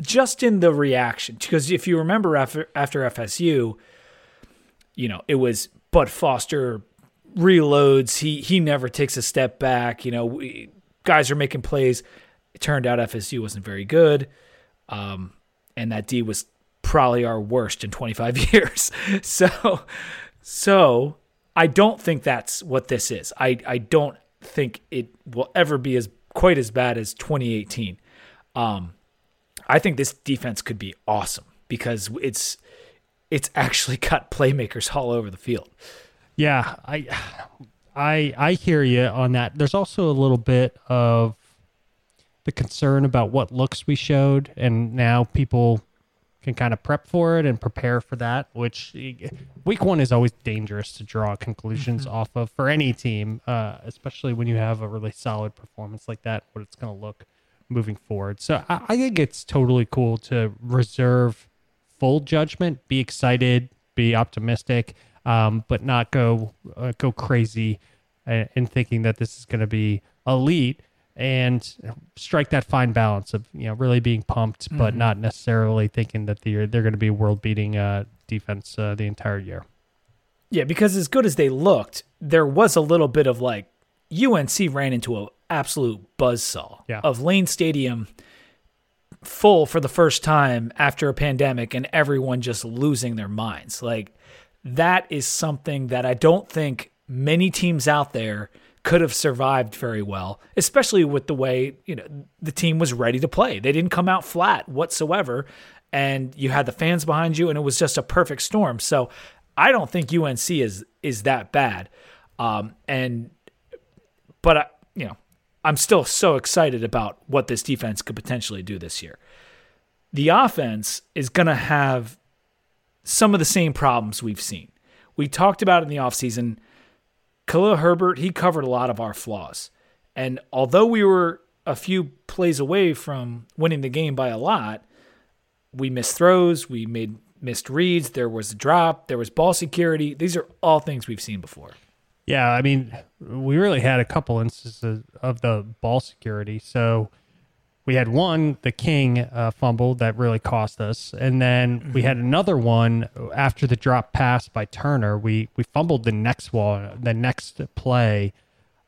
just in the reaction, because if you remember after after FSU, you know it was Bud Foster reloads. He he never takes a step back. You know, we, guys are making plays. It turned out FSU wasn't very good, um, and that D was probably our worst in 25 years. So, so I don't think that's what this is. I I don't think it will ever be as quite as bad as 2018. Um, I think this defense could be awesome because it's it's actually got playmakers all over the field. Yeah, I, I, I hear you on that. There's also a little bit of the concern about what looks we showed, and now people can kind of prep for it and prepare for that. Which week one is always dangerous to draw conclusions off of for any team, uh, especially when you have a really solid performance like that. What it's going to look moving forward. So I, I think it's totally cool to reserve full judgment, be excited, be optimistic, um, but not go uh, go crazy uh, in thinking that this is going to be elite and strike that fine balance of you know really being pumped, but not necessarily thinking that they're they're going to be world beating uh, defense uh, the entire year. Yeah, because as good as they looked, there was a little bit of like UNC ran into an absolute buzzsaw Yeah. of Lane Stadium full for the first time after a pandemic and everyone just losing their minds. Like that is something that I don't think many teams out there could have survived very well, especially with the way, you know, the team was ready to play. They didn't come out flat whatsoever and you had the fans behind you and it was just a perfect storm. So I don't think UNC is is that bad. Um and but I, you know, I'm still so excited about what this defense could potentially do this year. The offense is going to have some of the same problems we've seen. We talked about in the offseason. Khalil Herbert, he covered a lot of our flaws. And although we were a few plays away from winning the game by a lot, we missed throws, we made missed reads, there was a drop, there was ball security. These are all things we've seen before. Yeah, I mean, we really had a couple instances of the ball security. So we had one, the King uh, fumble that really cost us, and then we had another one after the drop pass by Turner. We we fumbled the next one, the next play,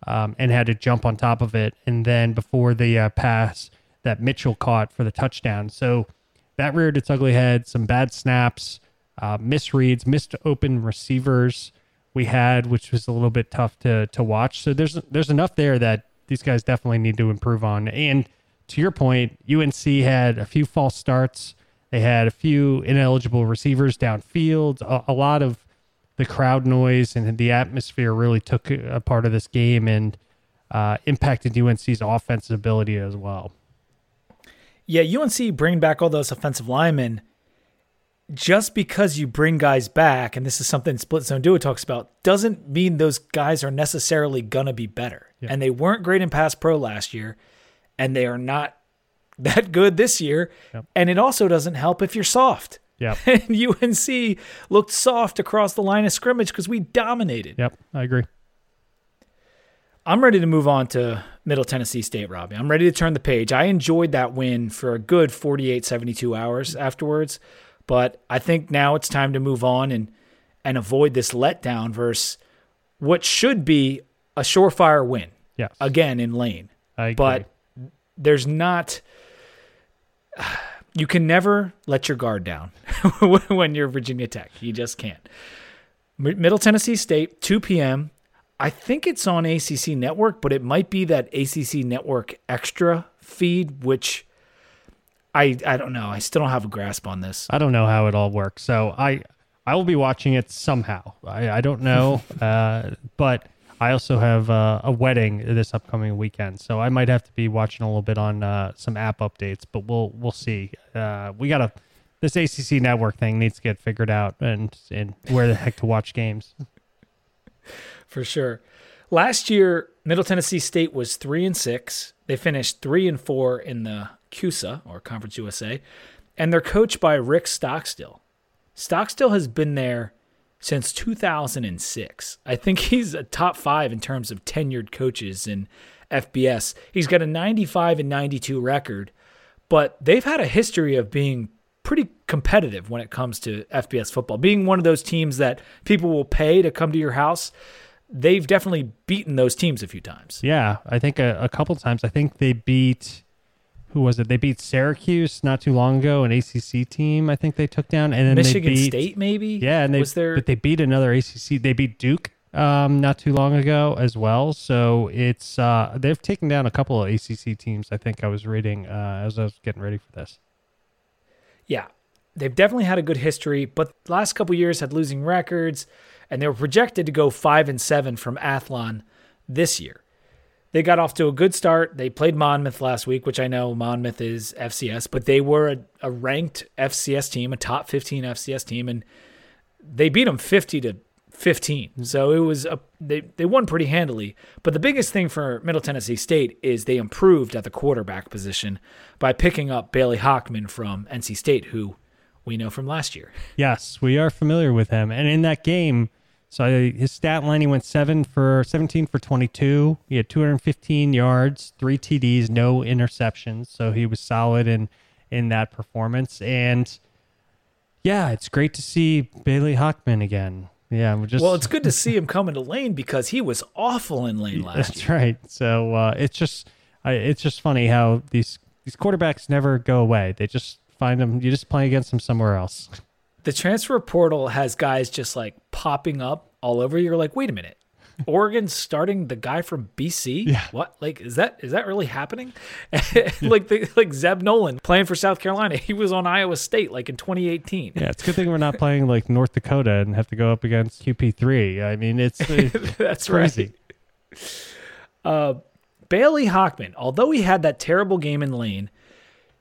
um, and had to jump on top of it, and then before the uh, pass that Mitchell caught for the touchdown. So that reared its ugly head. Some bad snaps, uh, misreads, missed open receivers we had, which was a little bit tough to to watch. So there's there's enough there that these guys definitely need to improve on. And to your point, UNC had a few false starts. They had a few ineligible receivers downfield. A, a lot of the crowd noise and the atmosphere really took a part of this game and uh, impacted UNC's offensive ability as well. Yeah, UNC bring back all those offensive linemen just because you bring guys back, and this is something Split Zone Duo talks about, doesn't mean those guys are necessarily gonna be better. Yeah. And they weren't great in pass pro last year, and they are not that good this year. Yep. And it also doesn't help if you're soft. Yep. And UNC looked soft across the line of scrimmage because we dominated. Yep. I agree. I'm ready to move on to Middle Tennessee State, Robbie. I'm ready to turn the page. I enjoyed that win for a good 48, 72 hours afterwards, but I think now it's time to move on and and avoid this letdown versus what should be a surefire win Yes. again in Lane. But there's not. You can never let your guard down when you're Virginia Tech. You just can't. Middle Tennessee State, 2 p.m. I think it's on ACC Network, but it might be that ACC Network extra feed, which I I don't know. I still don't have a grasp on this. I don't know how it all works. So I I will be watching it somehow. I, I don't know, uh, but I also have uh, a wedding this upcoming weekend, so I might have to be watching a little bit on uh, some app updates. But we'll we'll see. Uh, we gotta this ACC network thing needs to get figured out, and and where the heck to watch games. for sure. Last year, Middle Tennessee State was three and six. They finished three and four in the CUSA or Conference USA, and they're coached by Rick Stockstill. Stockstill has been there since 2006. I think he's a top five in terms of tenured coaches in FBS. He's got a 95 and 92 record, but they've had a history of being pretty competitive when it comes to FBS football. Being one of those teams that people will pay to come to your house, they've definitely beaten those teams a few times. Yeah, I think a, a couple times. I think they beat who was it? They beat Syracuse not too long ago, an ACC team. I think they took down, and then Michigan they beat, State, maybe. Yeah, and they was there. but they beat another ACC. They beat Duke um, not too long ago as well. So it's uh, they've taken down a couple of ACC teams. I think I was reading uh, as I was getting ready for this. Yeah, they've definitely had a good history, but the last couple years had losing records, and they were projected to go five and seven from Athlon this year. They got off to a good start. They played Monmouth last week, which I know Monmouth is FCS, but they were a, a ranked FCS team, a top 15 FCS team, and they beat them 50 to 15. Mm-hmm. So it was a they they won pretty handily. But the biggest thing for Middle Tennessee State is they improved at the quarterback position by picking up Bailey Hockman from NC State, who we know from last year. Yes, we are familiar with him, and in that game, so his stat line he went seven for seventeen for twenty two. He had two hundred fifteen yards, three TDs, no interceptions. So he was solid in in that performance, and yeah, it's great to see Bailey Hockman again. Yeah, just Well, it's good to see him coming to Lane because he was awful in Lane last year. That's year. right. So uh, it's just I, it's just funny how these these quarterbacks never go away. They just find them. You just play against them somewhere else. The transfer portal has guys just like popping up all over. You're like, wait a minute. Oregon's starting the guy from BC. Yeah. What? Like, is that is that really happening? like, the, like Zeb Noland playing for South Carolina. He was on Iowa State like in 2018. Yeah, it's a good thing we're not playing like North Dakota and have to go up against QP three. I mean, it's, it's uh, That's crazy. right. Bailey Hockman, although he had that terrible game in Lane,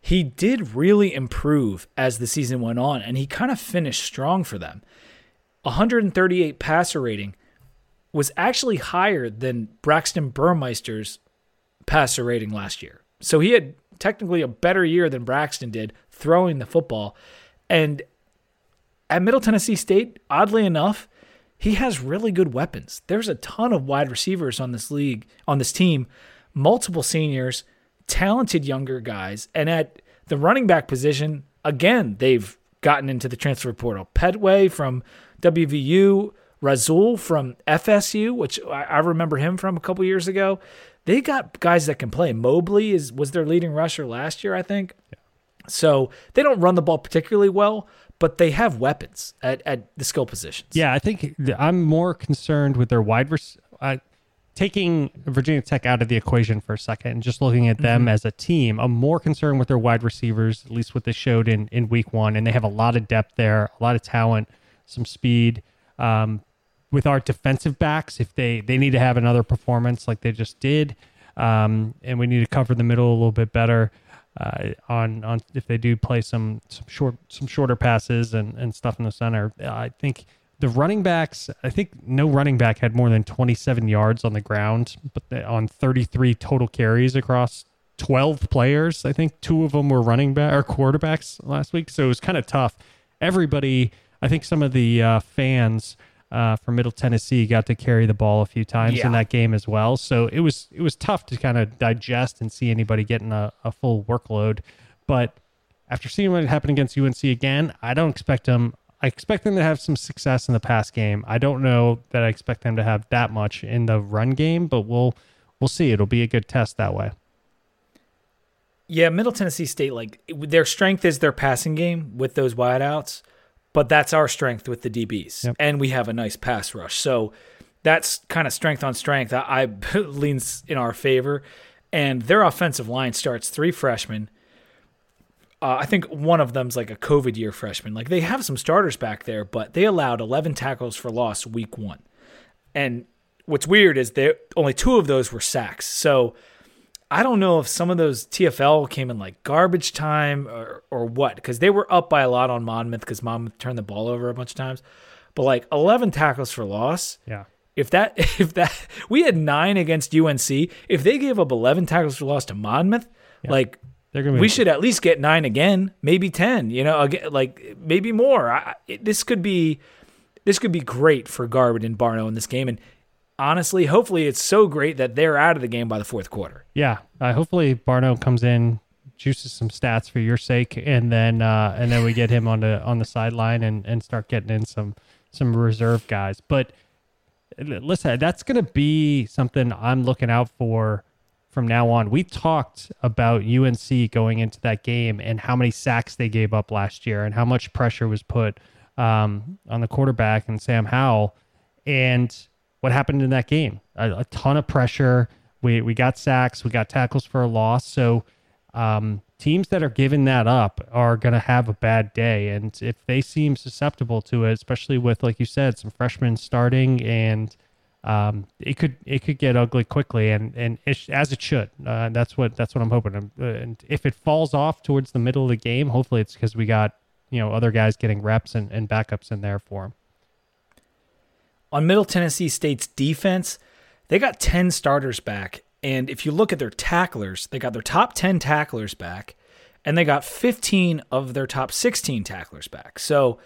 he did really improve as the season went on, and he kind of finished strong for them. 138 passer rating was actually higher than Braxton Burmeister's passer rating last year. So he had technically a better year than Braxton did throwing the football. And at Middle Tennessee State, oddly enough, he has really good weapons. There's a ton of wide receivers on this league, on this team, multiple seniors, talented younger guys. And at the running back position, again, they've gotten into the transfer portal. Pettaway from WVU, Rasul from FSU, which I I remember him from a couple years ago. They got guys that can play. Mobley is was their leading rusher last year, I think. So they don't run the ball particularly well, but they have weapons at, at the skill positions. Yeah, I think I'm more concerned with their wide uh, taking Virginia Tech out of the equation for a second and just looking at them as a team. I'm more concerned with their wide receivers, at least what they showed in in week one, and they have a lot of depth there, a lot of talent, some speed. Um, with our defensive backs, if they they need to have another performance like they just did, um, and we need to cover the middle a little bit better uh, on on if they do play some some short some shorter passes and and stuff in the center. I think the running backs. I think no running back had more than 27 yards on the ground, but they, on 33 total carries across 12 players. I think two of them were running back or quarterbacks last week, so it was kind of tough. Everybody, I think some of the uh, fans uh, from Middle Tennessee got to carry the ball a few times Yeah. in that game as well. So it was it was tough to kind of digest and see anybody getting a, a full workload. But after seeing what happened against UNC again, I don't expect them. I expect them to have some success in the pass game. I don't know that I expect them to have that much in the run game, but we'll we'll see. It'll be a good test that way. Yeah, Middle Tennessee State, like their strength is their passing game with those wideouts, but that's our strength with the DBs, Yep. and we have a nice pass rush. So that's kind of strength on strength. I, I leans in our favor, and their offensive line starts three freshmen. Uh, I think one of them's like a COVID year freshman. Like they have some starters back there, but they allowed 11 tackles for loss week one. And what's weird is there only two of those were sacks. So I don't know if some of those TFL came in like garbage time or, or what, because they were up by a lot on Monmouth because Monmouth turned the ball over a bunch of times. But like 11 tackles for loss, Yeah. if that if that we had nine against UNC, if they gave up 11 tackles for loss to Monmouth, like They're gonna be we should at least get nine again, maybe 10. You know, again, like maybe more. I, it, this could be this could be great for Garbutt and Barno in this game, and honestly, hopefully, it's so great that they're out of the game by the fourth quarter. Yeah, uh, hopefully Barno comes in, juices some stats for your sake, and then uh, and then we get him on the on the sideline and, and start getting in some some reserve guys. But listen, that's going to be something I'm looking out for from now on. We talked about UNC going into that game and how many sacks they gave up last year and how much pressure was put um, on the quarterback and Sam Howell. And what happened in that game? A, a ton of pressure. We we got sacks. We got tackles for a loss. So um, teams that are giving that up are going to have a bad day. And if they seem susceptible to it, especially with like you said, some freshmen starting and um, it could it could get ugly quickly, and and it, as it should. Uh, that's what that's what I'm hoping. Um, uh, And if it falls off towards the middle of the game, hopefully it's because we got you know other guys getting reps and, and backups in there for them. On Middle Tennessee State's defense, they got 10 starters back. And if you look at their tacklers, they got their top 10 tacklers back, and they got 15 of their top 16 tacklers back. So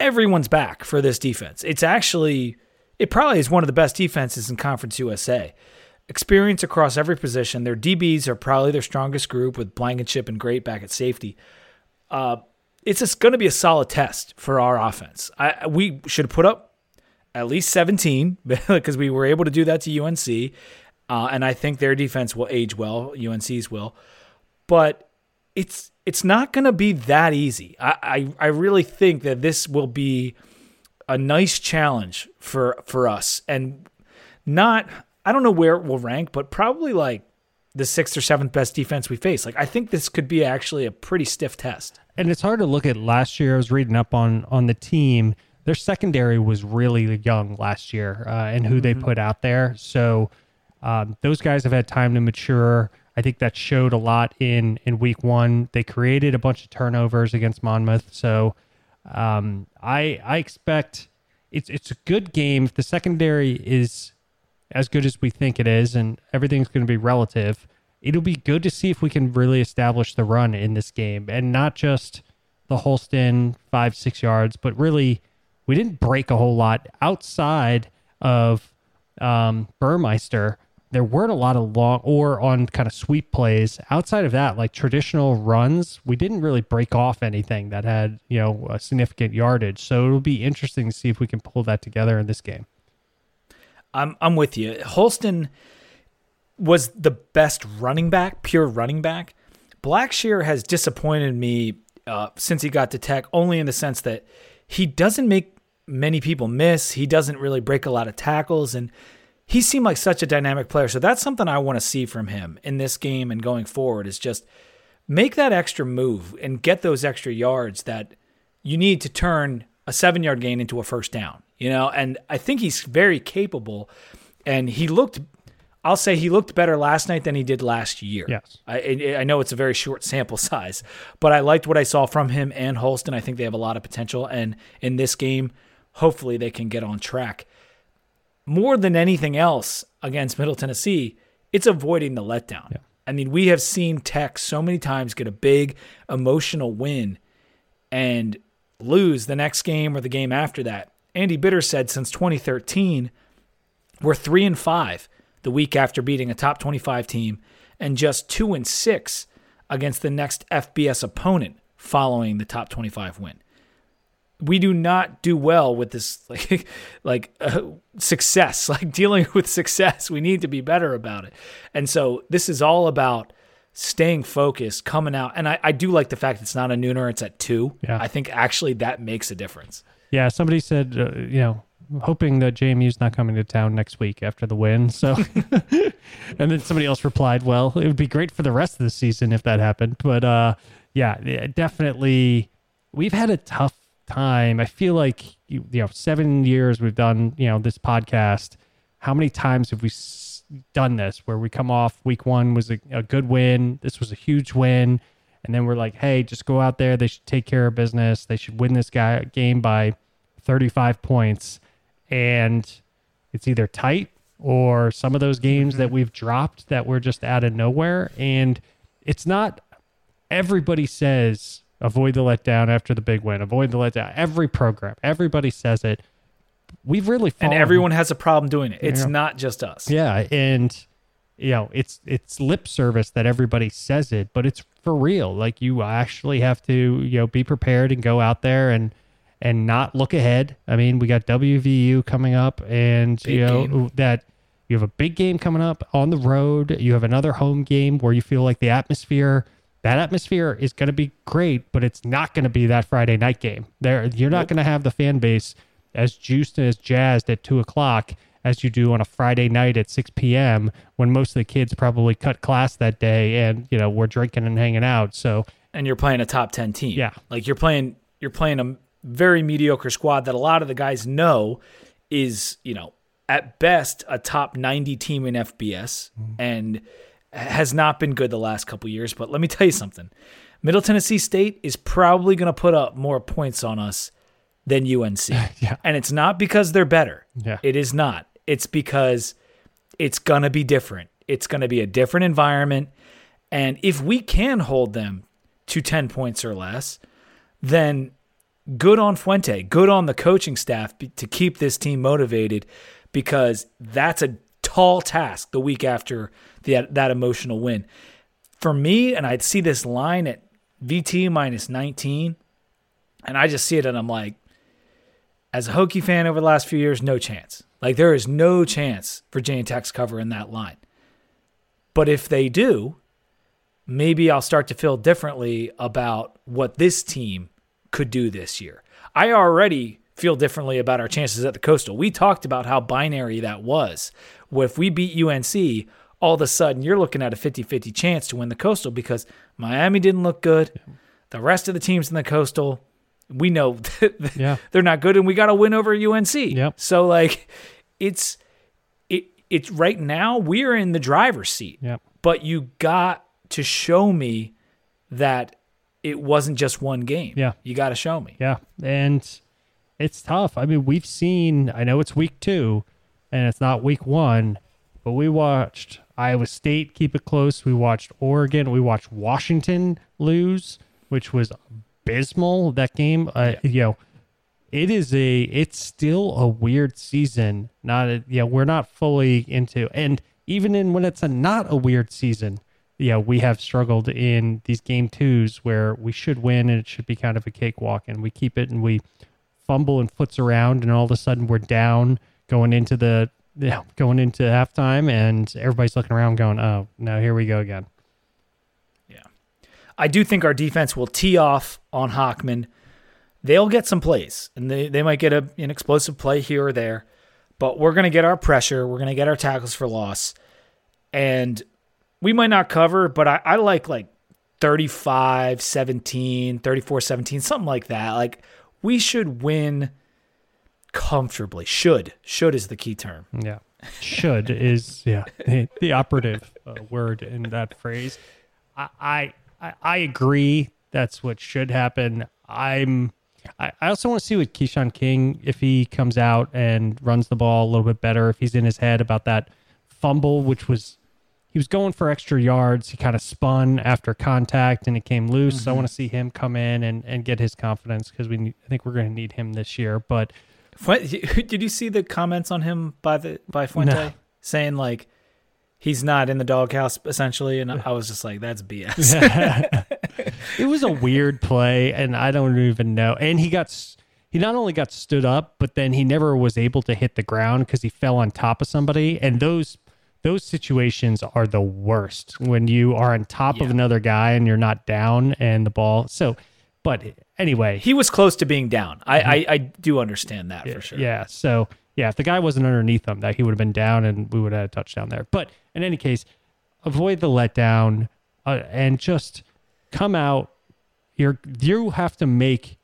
everyone's back for this defense. It's actually, it probably is one of the best defenses in Conference USA. Experience across every position. Their DBs are probably their strongest group with Blankenship and Great back at safety. Uh, it's just going to be a solid test for our offense. I, we should put up at least 17 because we were able to do that to UNC. Uh, and I think their defense will age well. UNC's will, but it's it's not going to be that easy. I, I I really think that this will be a nice challenge for for us, and not I don't know where it will rank, but probably like the sixth or seventh best defense we face. Like I think this could be actually a pretty stiff test. And it's hard to look at last year. I was reading up on on the team. Their secondary was really young last year, uh, and who they put out there. So um, those guys have had time to mature. I think that showed a lot in in week one. They created a bunch of turnovers against Monmouth. So um, I I expect it's it's a good game. If the secondary is as good as we think it is, and everything's going to be relative, it'll be good to see if we can really establish the run in this game and not just the Holston five, six yards, but really we didn't break a whole lot outside of um, Burmeister. There weren't a lot of long or on kind of sweep plays. Outside of that, like traditional runs, we didn't really break off anything that had, you know, a significant yardage. So it'll be interesting to see if we can pull that together in this game. I'm I'm with you. Holston was the best running back, pure running back. Blackshear has disappointed me uh, since he got to Tech, only in the sense that he doesn't make many people miss. He doesn't really break a lot of tackles, and he seemed like such a dynamic player. So that's something I want to see from him in this game and going forward. Is just make that extra move and get those extra yards that you need to turn a seven yard gain into a first down. You know, and I think he's very capable, and he looked. I'll say he looked better last night than he did last year. Yes. I, I know it's a very short sample size, but I liked what I saw from him and Holston. I think they have a lot of potential, and in this game, hopefully they can get on track. More than anything else against Middle Tennessee, it's avoiding the letdown. Yeah. I mean, we have seen Tech so many times get a big emotional win and lose the next game or the game after that. Andy Bitter said since 2013, we're three and five the week after beating a top 25 team, and just two and six against the next FBS opponent following the top 25 win. We do not do well with this like like uh, success, like dealing with success. We need to be better about it. And so this is all about staying focused, coming out. And I, I do like the fact it's not a nooner, it's at two. Yeah. I think actually that makes a difference. Yeah, somebody said, uh, you know, hoping that JMU's not coming to town next week after the win. So, and then somebody else replied, well, it would be great for the rest of the season if that happened. But uh, yeah, yeah, definitely, we've had a tough time. I feel like you, you know, seven years we've done, you know, this podcast. How many times have we s- done this where we come off week one was a, a good win? This was a huge win. And then we're like, hey, just go out there. They should take care of business. They should win this guy game by 35 points. And it's either tight or some of those games that mm-hmm. we've dropped that were just out of nowhere. And it's not everybody says avoid the letdown after the big win, avoid the letdown. Every program, everybody says it. We've really And everyone has a problem doing it. It's Yeah. not just us. yeah, and you know, it's it's lip service that everybody says it, but it's for real. Like you actually have to, you know, be prepared and go out there and and not look ahead. I mean, we got WVU coming up and Big you know game. that you have a big game coming up on the road. You have another home game where you feel like the atmosphere that atmosphere is going to be great, but it's not going to be that Friday night game. There, you're not going to have the fan base as juiced and as jazzed at two o'clock as you do on a Friday night at 6 p.m. when most of the kids probably cut class that day and you know we're drinking and hanging out. So and you're playing a top 10 team. Yeah. Like you're playing you're playing a very mediocre squad that a lot of the guys know is, you know, at best a top 90 team in FBS mm-hmm. and has not been good the last couple years, but let me tell you something. Middle Tennessee State is probably going to put up more points on us than UNC. Yeah. And it's not because they're better. Yeah. It is not. It's because it's going to be different. It's going to be a different environment. And if we can hold them to 10 points or less, then good on Fuente, good on the coaching staff to keep this team motivated because that's a tall task the week after the, that emotional win. For me, and I'd see this line at VT minus 19, and I just see it and I'm like, as a Hokie fan over the last few years, no chance. Like there is no chance Virginia Tech's covering that line. But if they do, maybe I'll start to feel differently about what this team could do this year. I already feel differently about our chances at the Coastal. We talked about how binary that was. If we beat UNC, all of a sudden you're looking at a 50 50 chance to win the Coastal because Miami didn't look good. The rest of the teams in the Coastal, we know Yeah. they're not good, and we got to win over UNC. Yep. So, like, it's. It, it's right now we're in the driver's seat Yep. but you got to show me that it wasn't just one game. Yeah. You got to show me. Yeah, and it's tough. I mean, we've seen. I know it's week two, and it's not week one, but we watched Iowa State keep it close. We watched Oregon. We watched Washington lose, which was abysmal. That game, uh, you know, it is a. It's still a weird season. Not, a, you know, we're not fully into, and even in when it's a not a weird season. Yeah, we have struggled in these game twos where we should win and it should be kind of a cakewalk, and we keep it and we fumble and foots around, and all of a sudden we're down going into the yeah, going into halftime, and everybody's looking around going, "Oh, no, here we go again." Yeah, I do think our defense will tee off on Hockman. They'll get some plays, and they, they might get a, an explosive play here or there, but we're to get our pressure. We're to get our tackles for loss. And we might not cover, but I, I like like 35 17, 34 17, something like that. Like we should win comfortably. Should. Should is the key term. Yeah, should is yeah the, the operative uh, word in that phrase. I, I I agree. That's what should happen. I'm. I, I also want to see with Keshawn King if he comes out and runs the ball a little bit better. If he's in his head about that fumble, which was he was going for extra yards. He kind of spun after contact and it came loose. So I want to see him come in and, and get his confidence because we I think we're going to need him this year. But Did you see the comments on him by the by Fuente No. saying like he's not in the doghouse essentially, and I was just like, that's BS. it was a weird play and i don't even know. And he got he not only got stood up but then he never was able to hit the ground because he fell on top of somebody. And those those situations are the worst when you are on top of another guy and you're not down and the ball. So but anyway he was close to being down. I I, I do understand that for sure. yeah. So yeah, if the guy wasn't underneath him, that he would have been down and we would have had a touchdown there. But in any case, avoid the letdown uh, and just come out. You're you have to make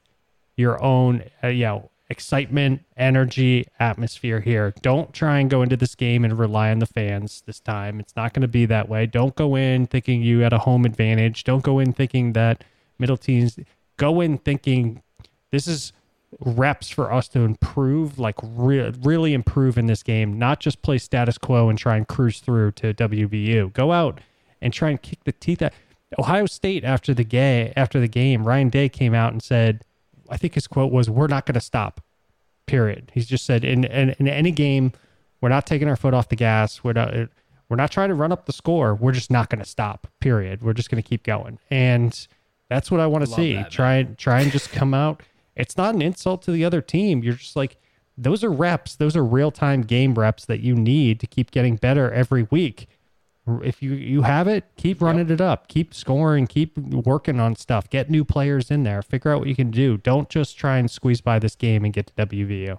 your own, uh, you know, excitement, energy, atmosphere here. Don't try and go into this game and rely on the fans this time. It's not going to be that way. Don't go in thinking you had a home advantage. Don't go in thinking that middle teams. Go in thinking this is reps for us to improve, like re- really improve in this game, not just play status quo and try and cruise through to WVU. Go out and try and kick the teeth out. Ohio State after the game, after the game, Ryan Day came out and said, I think his quote was, "We're not going to stop." Period. He's just said in, in in any game, we're not taking our foot off the gas. We're not we're not trying to run up the score. We're just not going to stop. Period. We're just going to keep going. And that's what I want to Love see. that, try and try and just come out. It's not an insult to the other team. You're just like those are reps. Those are real time game reps that you need to keep getting better every week. If you you have it, keep running it up. Keep scoring. Keep working on stuff. Get new players in there. Figure out what you can do. Don't just try and squeeze by this game and get to WVU.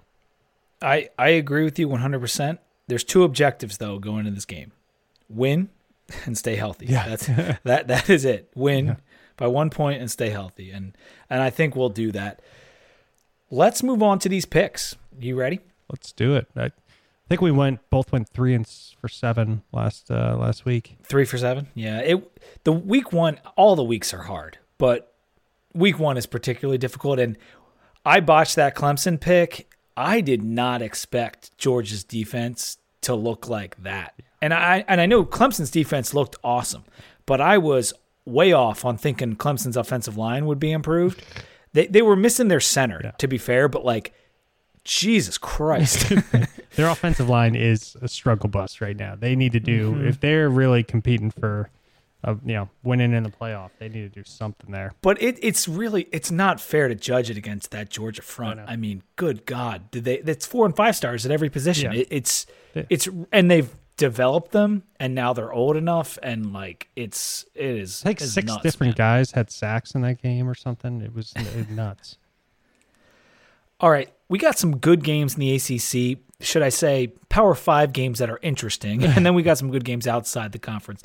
I I agree with you 100%. There's two objectives though going into this game. Win and stay healthy. Yeah. That's that that is it. Win by 1 point and stay healthy. And and I think we'll do that. Let's move on to these picks. You ready? Let's do it. I think we went both went three and for seven last uh, last week. Three for seven. Yeah. It the week one, all the weeks are hard, but week one is particularly difficult. And I botched that Clemson pick. I did not expect Georgia's defense to look like that. And I and I know Clemson's defense looked awesome, but I was way off on thinking Clemson's offensive line would be improved. They they were missing their center, to be fair, but like Jesus Christ. Their offensive line is a struggle bus right now. They need to do Mm-hmm. if they're really competing for of you know winning in the playoff. They need to do something there. But it, it's really it's not fair to judge it against that Georgia front. I, mean, good God, did they? That's four and five stars at every position. Yeah. It, it's it's and they've developed them, and now they're old enough, and like it's it is like it's six nuts, different man. guys had sacks in that game or something. It was nuts. All right, we got some good games in the ACC. Should I say Power Five games that are interesting, and then we got some good games outside the conference.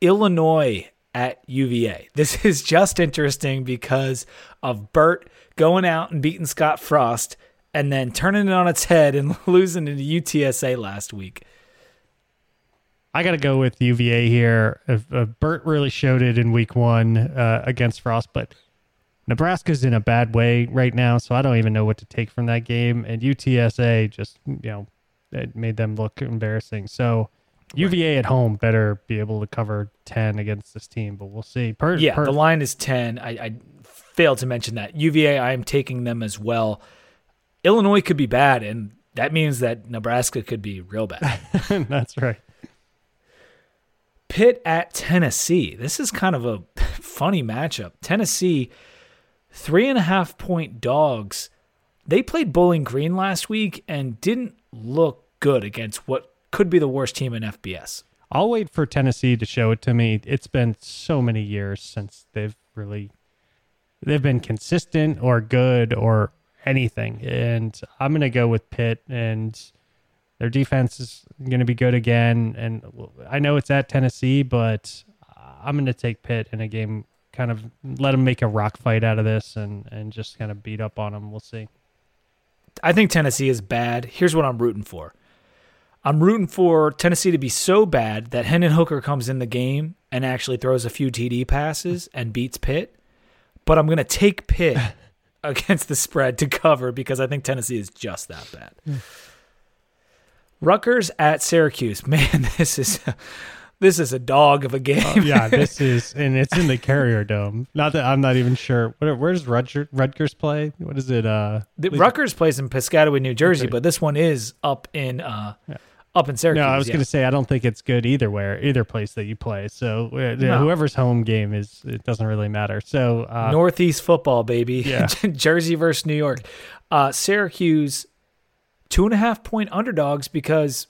Illinois at UVA. This is just interesting because of Burt going out and beating Scott Frost, and then turning it on its head and losing to UTSA last week. I got to go with UVA here. If, uh, Burt really showed it in week one uh, against Frost, but Nebraska's in a bad way right now, so I don't even know what to take from that game. And UTSA just, you know, it made them look embarrassing. So UVA at home better be able to cover 10 against this team, but we'll see. Per, Yeah, per- the line is 10. I, I failed to mention that. UVA, I am taking them as well. Illinois could be bad, and that means that Nebraska could be real bad. that's right. Pitt at Tennessee. This is kind of a funny matchup. Tennessee, three and a half point dogs. They played Bowling Green last week and didn't look good against what could be the worst team in FBS. I'll wait for Tennessee to show it to me. It's been so many years since they've really they've been consistent or good or anything. And I'm going to go with Pitt and their defense is going to be good again and I know it's at Tennessee, but I'm going to take Pitt in a game kind of let them make a rock fight out of this and and just kind of beat up on them. We'll see. I think Tennessee is bad. Here's what I'm rooting for. I'm rooting for Tennessee to be so bad that Hendon Hooker comes in the game and actually throws a few TD passes and beats Pitt. But I'm going to take Pitt against the spread to cover because I think Tennessee is just that bad. Hmm. Rutgers at Syracuse. Man, this is this is a dog of a game. yeah, this is, and it's in the Carrier Dome. Not that I'm not even sure. Where, where does Rutgers, Rutgers play? What is it? Uh, The, Rutgers plays in Piscataway, New Jersey, Okay. but this one is up in uh, yeah. up in Syracuse. no, I was yeah. going to say I don't think it's good either where either place that you play. So uh, No. whoever's home game is it doesn't really matter. So uh, Northeast football, baby. Yeah. Jersey versus New York. Uh, Syracuse, two and a half point underdogs because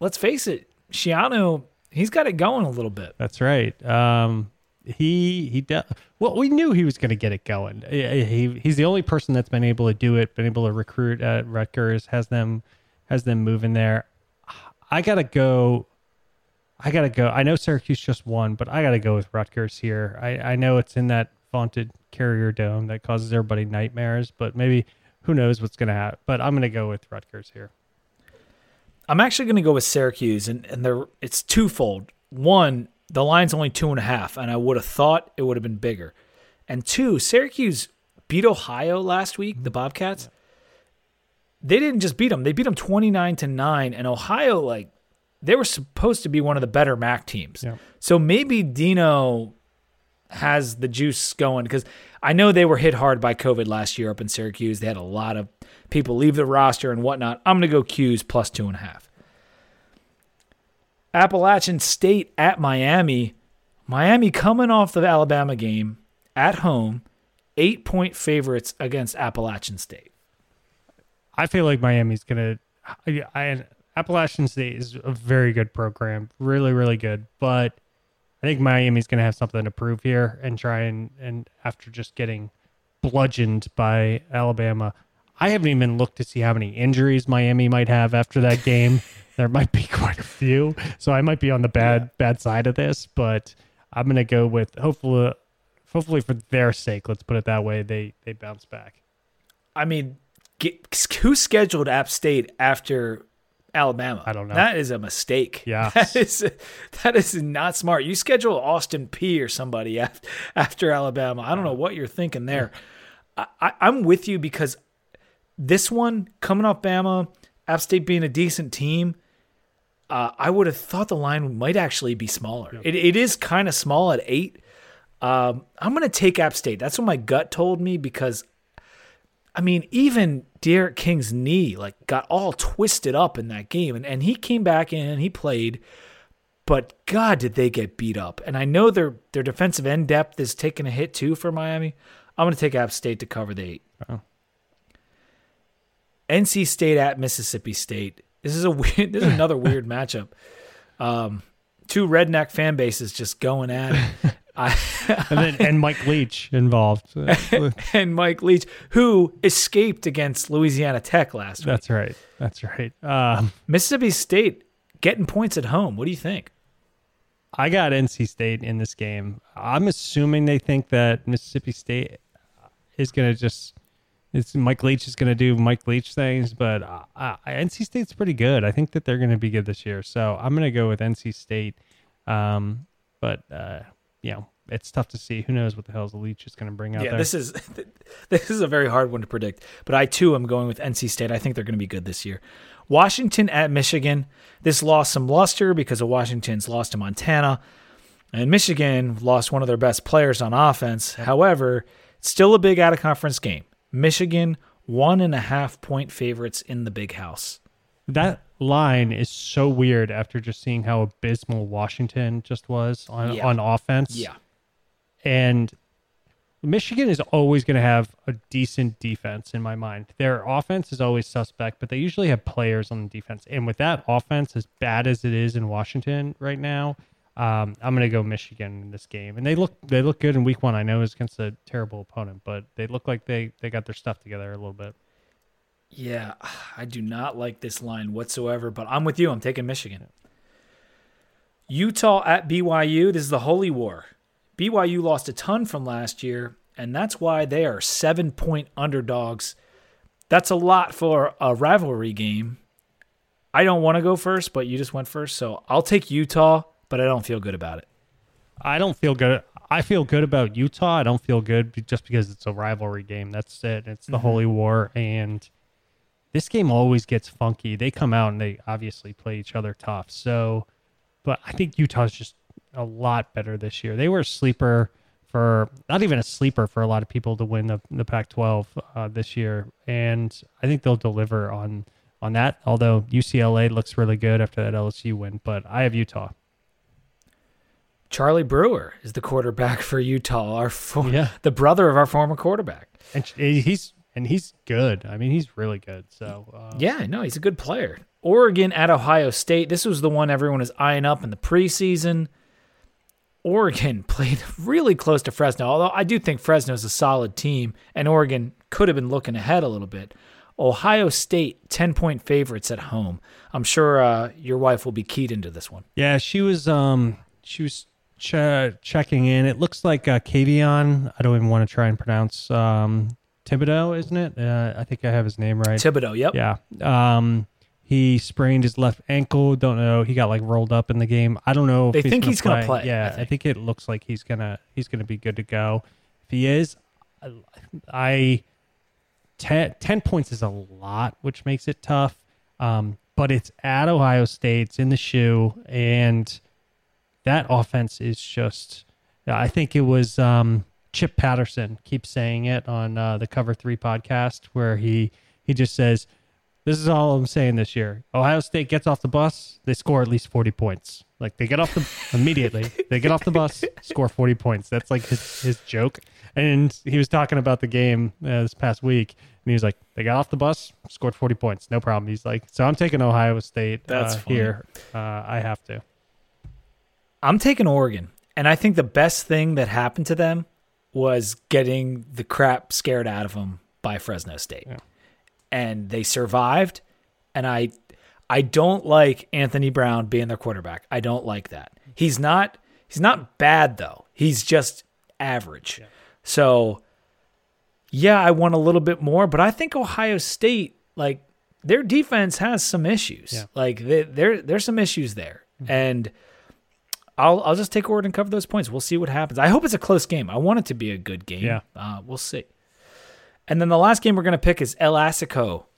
let's face it, Schiano, he's got it going a little bit. that's right. Um, he he de- well we knew he was going to get it going. He, he he's the only person that's been able to do it, been able to recruit at Rutgers, has them has them moving there. I gotta go. I gotta go. I know Syracuse just won, but I gotta go with Rutgers here. I I know it's in that vaunted Carrier Dome that causes everybody nightmares, but maybe who knows what's gonna happen. But I'm gonna go with Rutgers here. I'm actually going to go with Syracuse, and, and they're, it's twofold. One, the line's only two and a half, and I would have thought it would have been bigger. And two, Syracuse beat Ohio last week, the Bobcats. They didn't just beat them; they beat them 29 to nine. And Ohio, like, they were supposed to be one of the better MAC teams. Yeah. So maybe Dino has the juice going because I know they were hit hard by COVID last year up in Syracuse. They had a lot of people leave the roster and whatnot. I'm going to go 'Cuse plus two and a half. Appalachian State at Miami. Miami coming off the Alabama game at home, eight point favorites against Appalachian State. I feel like Miami's gonna. I, I Appalachian State is a very good program, really, really good. But I think Miami's gonna have something to prove here and try and and after just getting bludgeoned by Alabama, I haven't even looked to see how many injuries Miami might have after that game. there might be quite a few, so I might be on the bad bad side of this. But I'm gonna go with hopefully, hopefully for their sake, let's put it that way. They they bounce back. I mean, get, who scheduled App State after Alabama? I don't know. That is a mistake. Yeah. that is that is not smart. You schedule Austin Peay or somebody after, after Alabama. I don't know what you're thinking there. I, I'm with you because this one coming off Bama, App State being a decent team. Uh, I would have thought the line might actually be smaller. It, it is kind of small at eight. Um, I'm going to take App State. That's what my gut told me because I mean, even D'Eriq King's knee like got all twisted up in that game, and, and he came back in and he played. but God, did they get beat up? And I know their their defensive end depth is taking a hit too for Miami. I'm going to take App State to cover the eight. Oh. NC State at Mississippi State. This is a weird. This is another weird matchup. Um, two redneck fan bases just going at it. I, and then and Mike Leach involved. and Mike Leach, who escaped against Louisiana Tech last week. That's right. That's right. Um, Mississippi State getting points at home. What do you think? I got NC State in this game. I'm assuming they think that Mississippi State is going to just it's Mike Leach is going to do Mike Leach things, but uh, uh, NC State's pretty good. I think that they're going to be good this year. So I'm going to go with NC State. Um, but uh, you know, it's tough to see. Who knows what the hell the Leach is going to bring out yeah, there? this is this is a very hard one to predict. But I too am going with NC State. I think they're going to be good this year. Washington at Michigan. This lost some luster because of Washington's loss to Montana, and Michigan lost one of their best players on offense. However, it's still a big out of conference game. Michigan one and a half point favorites in the big house. that line is so weird after just seeing how abysmal Washington just was on Yeah. on offense. Yeah. and Michigan is always going to have a decent defense in my mind. Their offense is always suspect, but they usually have players on the defense. And with that offense, as bad as it is in Washington right now, um, I'm going to go Michigan in this game. And they look they look good in Week One. I know it's against a terrible opponent, but they look like they they got their stuff together a little bit. Yeah, I do not like this line whatsoever, but I'm with you. I'm taking Michigan. Utah at BYU. This is the Holy War. BYU lost a ton from last year, and that's why they are seven point underdogs. That's a lot for a rivalry game. I don't want to go first, but you just went first, so I'll take Utah, but I don't feel good about it. I don't feel good. I feel good about Utah. I don't feel good just because it's a rivalry game. That's it. It's the mm-hmm. Holy War, and this game always gets funky. They come out and they obviously play each other tough. So, but I think Utah's just a lot better this year. They were a sleeper for not even a sleeper for a lot of people to win the the Pac-12 uh, this year, and I think they'll deliver on on that. Although UCLA looks really good after that LSU win, but I have Utah. Charlie Brewer is the quarterback for Utah, our for- Yeah. the brother of our former quarterback. and he's and he's good. I mean, he's really good. So uh, Yeah, no, he's a good player. Oregon at Ohio State. This was the one everyone was eyeing up in the preseason. Oregon played really close to Fresno, although I do think Fresno's a solid team, and Oregon could have been looking ahead a little bit. Ohio State, 10 point favorites at home. I'm sure uh, your wife will be keyed into this one. yeah, she was um she was ch- checking in. It looks like uh, Kayvon. I don't even want to try and pronounce um Thibodeaux, isn't it? Uh, I think I have his name right. Thibodeaux, yep. Yeah. Um, he sprained his left ankle. Don't know. He got like rolled up in the game. I don't know. If They think gonna he's gonna play, Yeah, I I think. think. it looks like he's gonna he's gonna be good to go. If he is, I, I ten, 10 points is a lot, which makes it tough. Um, but it's at Ohio State. It's in the shoe, and that offense is just. I think it was um, Chip Patterson keeps saying it on uh, the Cover Three podcast, where he he just says, "This is all I'm saying this year. Ohio State gets off the bus, they score at least 40 points. Like they get off the immediately, they get off the bus, score 40 points. That's like his his joke." And he was talking about the game uh, this past week, and he was like, "They got off the bus, scored 40 points, no problem." He's like, "So I'm taking Ohio State That's uh, here. Uh, I have to." I'm taking Oregon. And I think the best thing that happened to them was getting the crap scared out of them by Fresno State. Yeah. And they survived. And I I don't like Anthony Brown being their quarterback. I don't like that. He's not he's not bad though. He's just average. So yeah, I want a little bit more, but I think Ohio State like their defense has some issues. Yeah. Like they, there there's some issues there. Mm-hmm. And I'll I'll just take Oregon and cover those points. We'll see what happens. I hope it's a close game. I want it to be a good game. Yeah. Uh, we'll see. And then the last game we're going to pick is El Assico.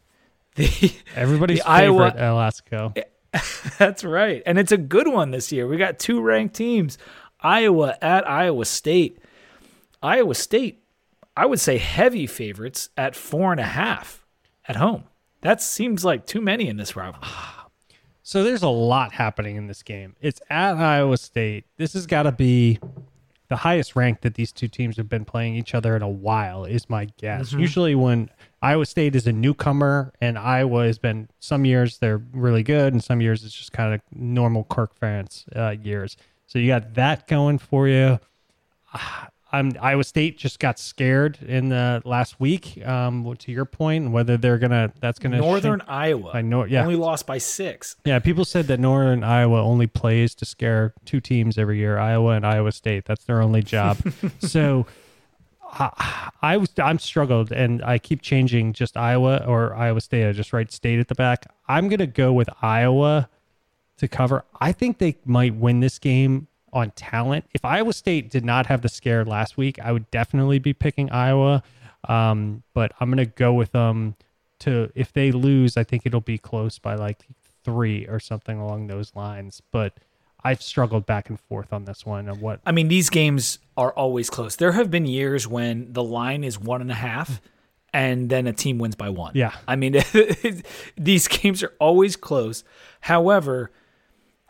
The Everybody's The Iowa- favorite El Assico. that's right, and it's a good one this year. We got two ranked teams: Iowa at Iowa State. Iowa State, I would say heavy favorites at four and a half at home. That seems like too many in this rivalry. So there's a lot happening in this game. It's at Iowa State. This has got to be the highest rank that these two teams have been playing each other in a while, is my guess. Usually, when Iowa State is a newcomer and Iowa has been some years they're really good, and some years it's just kind of normal Kirk Ferentz uh, years. So you got that going for you. I'm Iowa State just got scared in the last week. Um, to your point, whether they're gonna that's gonna Northern shape- Iowa I know- yeah. only lost by six. yeah, people said that Northern Iowa only plays to scare two teams every year, Iowa and Iowa State. That's their only job. so I, I was I'm struggled and I keep changing just Iowa or Iowa State. I just write state at the back. I'm gonna go with Iowa to cover. I think they might win this game on talent. If Iowa State did not have the scare last week, I would definitely be picking Iowa. Um, but I'm gonna go with them to if they lose, I think it'll be close by like three or something along those lines. But I've struggled back and forth on this one and what I mean, these games are always close. There have been years when the line is one and a half, and then a team wins by one. Yeah. I mean, these games are always close. However,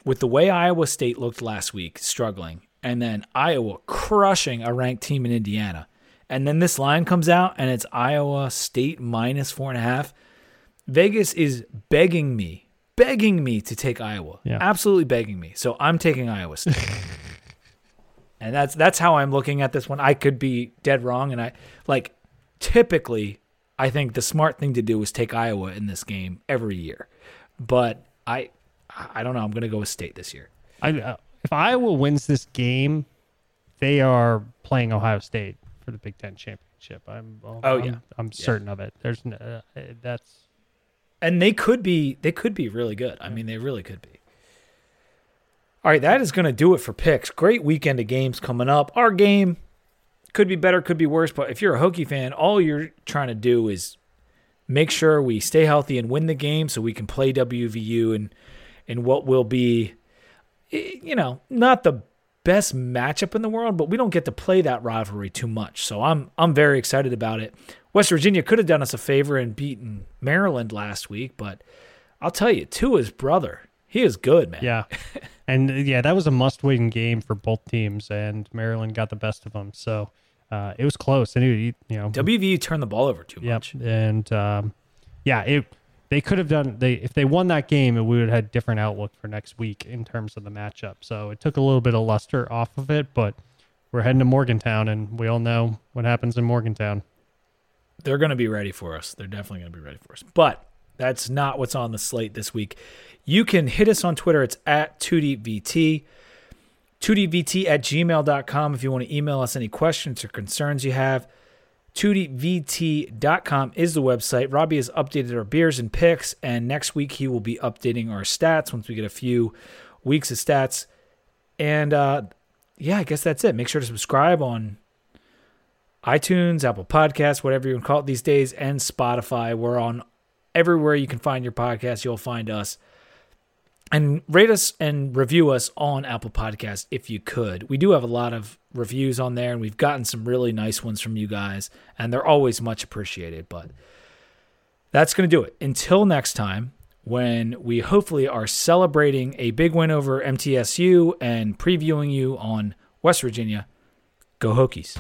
with the way Iowa State looked last week, struggling, and then Iowa crushing a ranked team in Indiana, and then this line comes out and it's Iowa State minus four and a half. Vegas is begging me, begging me to take Iowa. Yeah. Absolutely begging me. So I'm taking Iowa State. and that's that's how I'm looking at this one. I could be dead wrong and I like typically I think the smart thing to do is take Iowa in this game every year. But I I don't know, I'm going to go with State this year. I, uh, if Iowa wins this game, they are playing Ohio State for the Big Ten championship. I'm Oh, I'm- yeah. I'm certain of it. There's uh, uh, that's and they could be they could be really good. I mean, they really could be. All right, that is going to do it for picks. Great weekend of games coming up. Our game could be better, could be worse, but if you're a Hokie fan, all you're trying to do is make sure we stay healthy and win the game so we can play WVU and in what will be eh, you know, not the best matchup in the world, but we don't get to play that rivalry too much. So I'm I'm very excited about it. West Virginia could have done us a favor and beaten Maryland last week, but I'll tell you, Tua's brother, he is good, man. yeah, and uh, yeah, that was a must-win game for both teams, and Maryland got the best of them. So uh, it was close, and it, you know, WVU turned the ball over too Yep. much. And um, yeah, it they could have done they if they won that game, we would have had different outlook for next week in terms of the matchup. So it took a little bit of luster off of it, but we're heading to Morgantown, and we all know what happens in Morgantown. They're going to be ready for us. They're definitely going to be ready for us. But that's not what's on the slate this week. You can hit us on Twitter. It's at 2DVT. 2dvt at gmail.com if you want to email us any questions or concerns you have. 2dvt.com is the website. Robbie has updated our beers and picks, and next week he will be updating our stats once we get a few weeks of stats. And uh, yeah, I guess that's it. Make sure to subscribe on iTunes, Apple Podcasts, whatever you call it these days, and Spotify. We're on everywhere you can find your podcast. You'll find us. And rate us and review us on Apple Podcasts if you could. We do have a lot of reviews on there, and we've gotten some really nice ones from you guys, and they're always much appreciated. But that's going to do it. Until next time, when we hopefully are celebrating a big win over MTSU and previewing you on West Virginia, go Hokies.